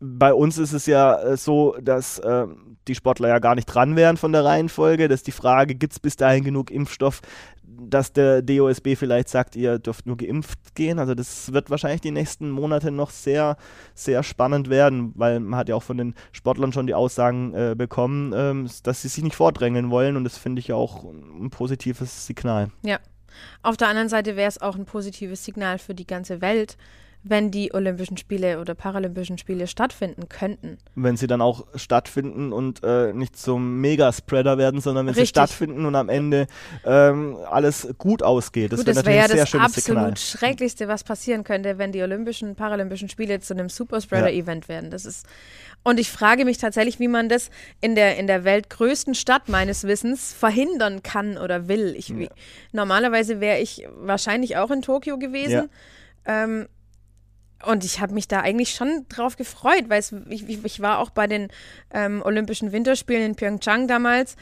bei uns ist es ja äh, so, dass äh, die Sportler ja gar nicht dran wären von der Reihenfolge. Das ist die Frage, gibt es bis dahin genug Impfstoff, dass der DOSB vielleicht sagt, ihr dürft nur geimpft gehen. Also das wird wahrscheinlich die nächsten Monate noch sehr, sehr spannend werden, weil man hat ja auch von den Sportlern schon die Aussagen äh, bekommen, ähm, dass sie sich nicht vordrängeln wollen und das finde ich ja auch ein positives Signal. Ja. Auf der anderen Seite wäre es auch ein positives Signal für die ganze Welt, wenn die Olympischen Spiele oder Paralympischen Spiele stattfinden könnten. Wenn sie dann auch stattfinden und äh, nicht zum Megaspreader werden, sondern wenn Richtig. sie stattfinden und am Ende ähm, alles gut ausgeht. Das Gut, wäre das wäre ja das absolut Signal. Schrecklichste, was passieren könnte, wenn die Olympischen, Paralympischen Spiele zu einem Superspreader-Event werden. Das ist und ich frage mich tatsächlich, wie man das in der, in der weltgrößten Stadt meines Wissens verhindern kann oder will. Ich, wie, normalerweise wäre ich wahrscheinlich auch in Tokio gewesen. Ähm, und ich habe mich da eigentlich schon drauf gefreut, weil ich, ich, war auch bei den ähm, Olympischen Winterspielen in Pyeongchang damals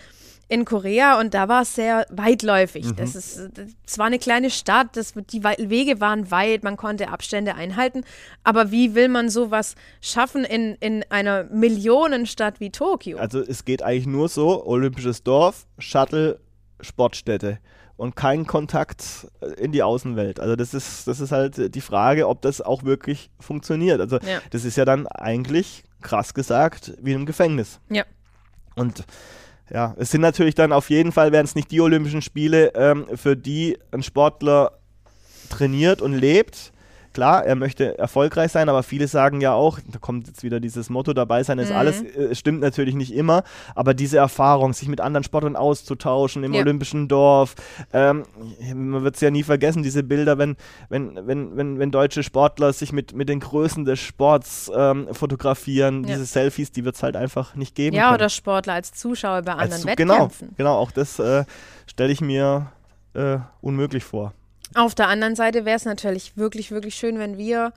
in Korea und da war es sehr weitläufig. Mhm. Das ist, es war eine kleine Stadt, das, die Wege waren weit, man konnte Abstände einhalten. Aber wie will man sowas schaffen in, in einer Millionenstadt wie Tokio? Also es geht eigentlich nur so, olympisches Dorf, Shuttle, Sportstätte und kein Kontakt äh, in die Außenwelt. Also das ist, das ist halt die Frage, ob das auch wirklich funktioniert. Also Ja. das ist ja dann eigentlich, krass gesagt, wie im Gefängnis. Ja. Und ja, es sind natürlich dann auf jeden Fall, wären es nicht die Olympischen Spiele, ähm, für die ein Sportler trainiert und lebt. Klar, er möchte erfolgreich sein, aber viele sagen ja auch, da kommt jetzt wieder dieses Motto, dabei sein ist Mhm. alles, äh, stimmt natürlich nicht immer, aber diese Erfahrung, sich mit anderen Sportlern auszutauschen im Ja. olympischen Dorf, ähm, man wird es ja nie vergessen, diese Bilder, wenn, wenn, wenn, wenn, wenn deutsche Sportler sich mit, mit den Größen des Sports ähm, fotografieren, Ja. diese Selfies, die wird es halt einfach nicht geben ja, können. oder Sportler als Zuschauer bei anderen Als- genau, Wettkämpfen. genau, auch das äh, stelle ich mir äh, unmöglich vor. Auf der anderen Seite wäre es natürlich wirklich, wirklich schön, wenn wir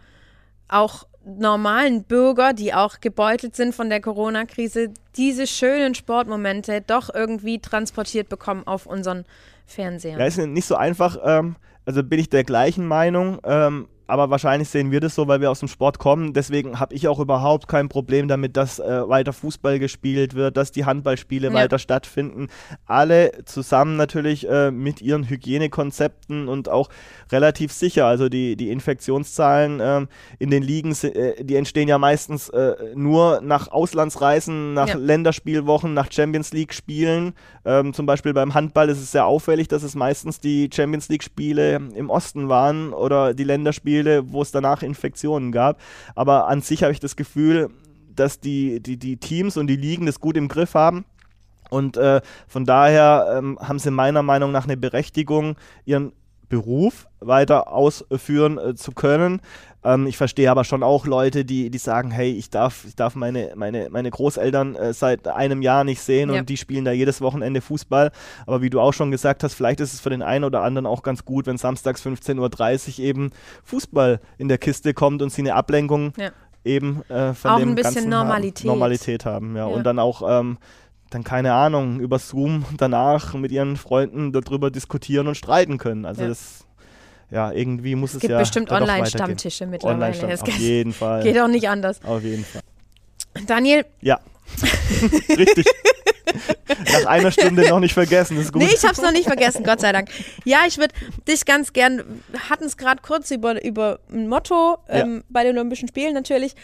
auch normalen Bürger, die auch gebeutelt sind von der Corona-Krise, diese schönen Sportmomente doch irgendwie transportiert bekommen auf unseren Fernsehern. Ja, ist nicht so einfach. Ähm, also bin ich der gleichen Meinung. Ähm, aber wahrscheinlich sehen wir das so, weil wir aus dem Sport kommen. Deswegen habe ich auch überhaupt kein Problem damit, dass äh, weiter Fußball gespielt wird, dass die Handballspiele Ja. weiter stattfinden. Alle zusammen natürlich äh, mit ihren Hygienekonzepten und auch relativ sicher. Also die, die Infektionszahlen ähm, in den Ligen, äh, die entstehen ja meistens äh, nur nach Auslandsreisen, nach Ja. Länderspielwochen, nach Champions League-Spielen. Ähm, zum Beispiel beim Handball ist es sehr auffällig, dass es meistens die Champions League-Spiele im Osten waren oder die Länderspiele, wo es danach Infektionen gab. Aber an sich habe ich das Gefühl, dass die, die, die Teams und die Ligen das gut im Griff haben. Und äh, von daher ähm, haben sie meiner Meinung nach eine Berechtigung, ihren Beruf weiter ausführen äh, zu können. Ähm, ich verstehe aber schon auch Leute, die, die sagen, hey, ich darf, ich darf meine, meine, meine Großeltern äh, seit einem Jahr nicht sehen Ja. und die spielen da jedes Wochenende Fußball. Aber wie du auch schon gesagt hast, vielleicht ist es für den einen oder anderen auch ganz gut, wenn samstags 15.30 Uhr eben Fußball in der Kiste kommt und sie eine Ablenkung Ja. eben äh, von Auch dem ein bisschen ganzen Normalität. Haben, Normalität haben. Ja. Ja. Und dann auch ähm, dann keine Ahnung, über Zoom danach mit ihren Freunden darüber diskutieren und streiten können. Also Ja. das, ja, irgendwie muss es es gibt ja bestimmt Online-Stammtische mittlerweile. Online-Stamm- Das auf jeden Fall. geht auch nicht anders. Auf jeden Fall. Daniel, Ja. Richtig. Nach einer Stunde noch nicht vergessen, ist gut. Nee, ich hab's noch nicht vergessen, Gott sei Dank. Ja, ich würde dich ganz gern, wir hatten es gerade kurz über, über ein Motto ähm, bei den Olympischen Spielen natürlich.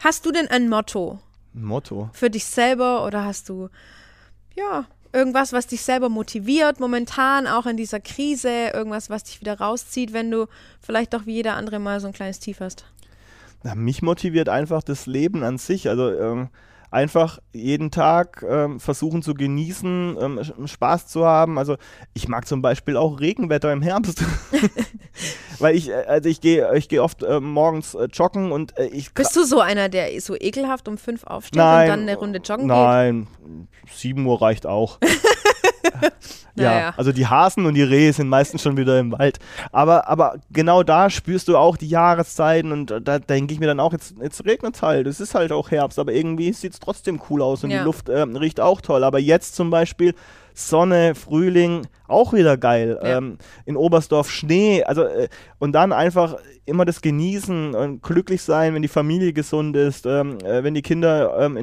Hast du denn ein Motto Motto. für dich selber oder hast du, ja, irgendwas, was dich selber motiviert, momentan auch in dieser Krise, irgendwas, was dich wieder rauszieht, wenn du vielleicht doch wie jeder andere mal so ein kleines Tief hast? Na, mich motiviert einfach das Leben an sich. Also ähm, einfach jeden Tag ähm, versuchen zu genießen, ähm, Spaß zu haben. Also ich mag zum Beispiel auch Regenwetter im Herbst. Weil ich, äh, also ich gehe ich gehe oft äh, morgens äh, joggen und äh, ich Bist du so einer, der so ekelhaft um fünf aufsteht Nein, und dann eine Runde joggen geht? Nein, 7 Uhr reicht auch. ja, Naja. also die Hasen und die Rehe sind meistens schon wieder im Wald. Aber, aber genau da spürst du auch die Jahreszeiten und da denke ich mir dann auch, jetzt, jetzt regnet es halt. Es ist halt auch Herbst, aber irgendwie sieht es trotzdem cool aus und Ja. die Luft ähm, riecht auch toll. Aber jetzt zum Beispiel Sonne, Frühling, auch wieder geil. Ja. Ähm, in Oberstdorf Schnee, also äh, und dann einfach immer das Genießen und glücklich sein, wenn die Familie gesund ist, ähm, äh, wenn die Kinder ähm, in der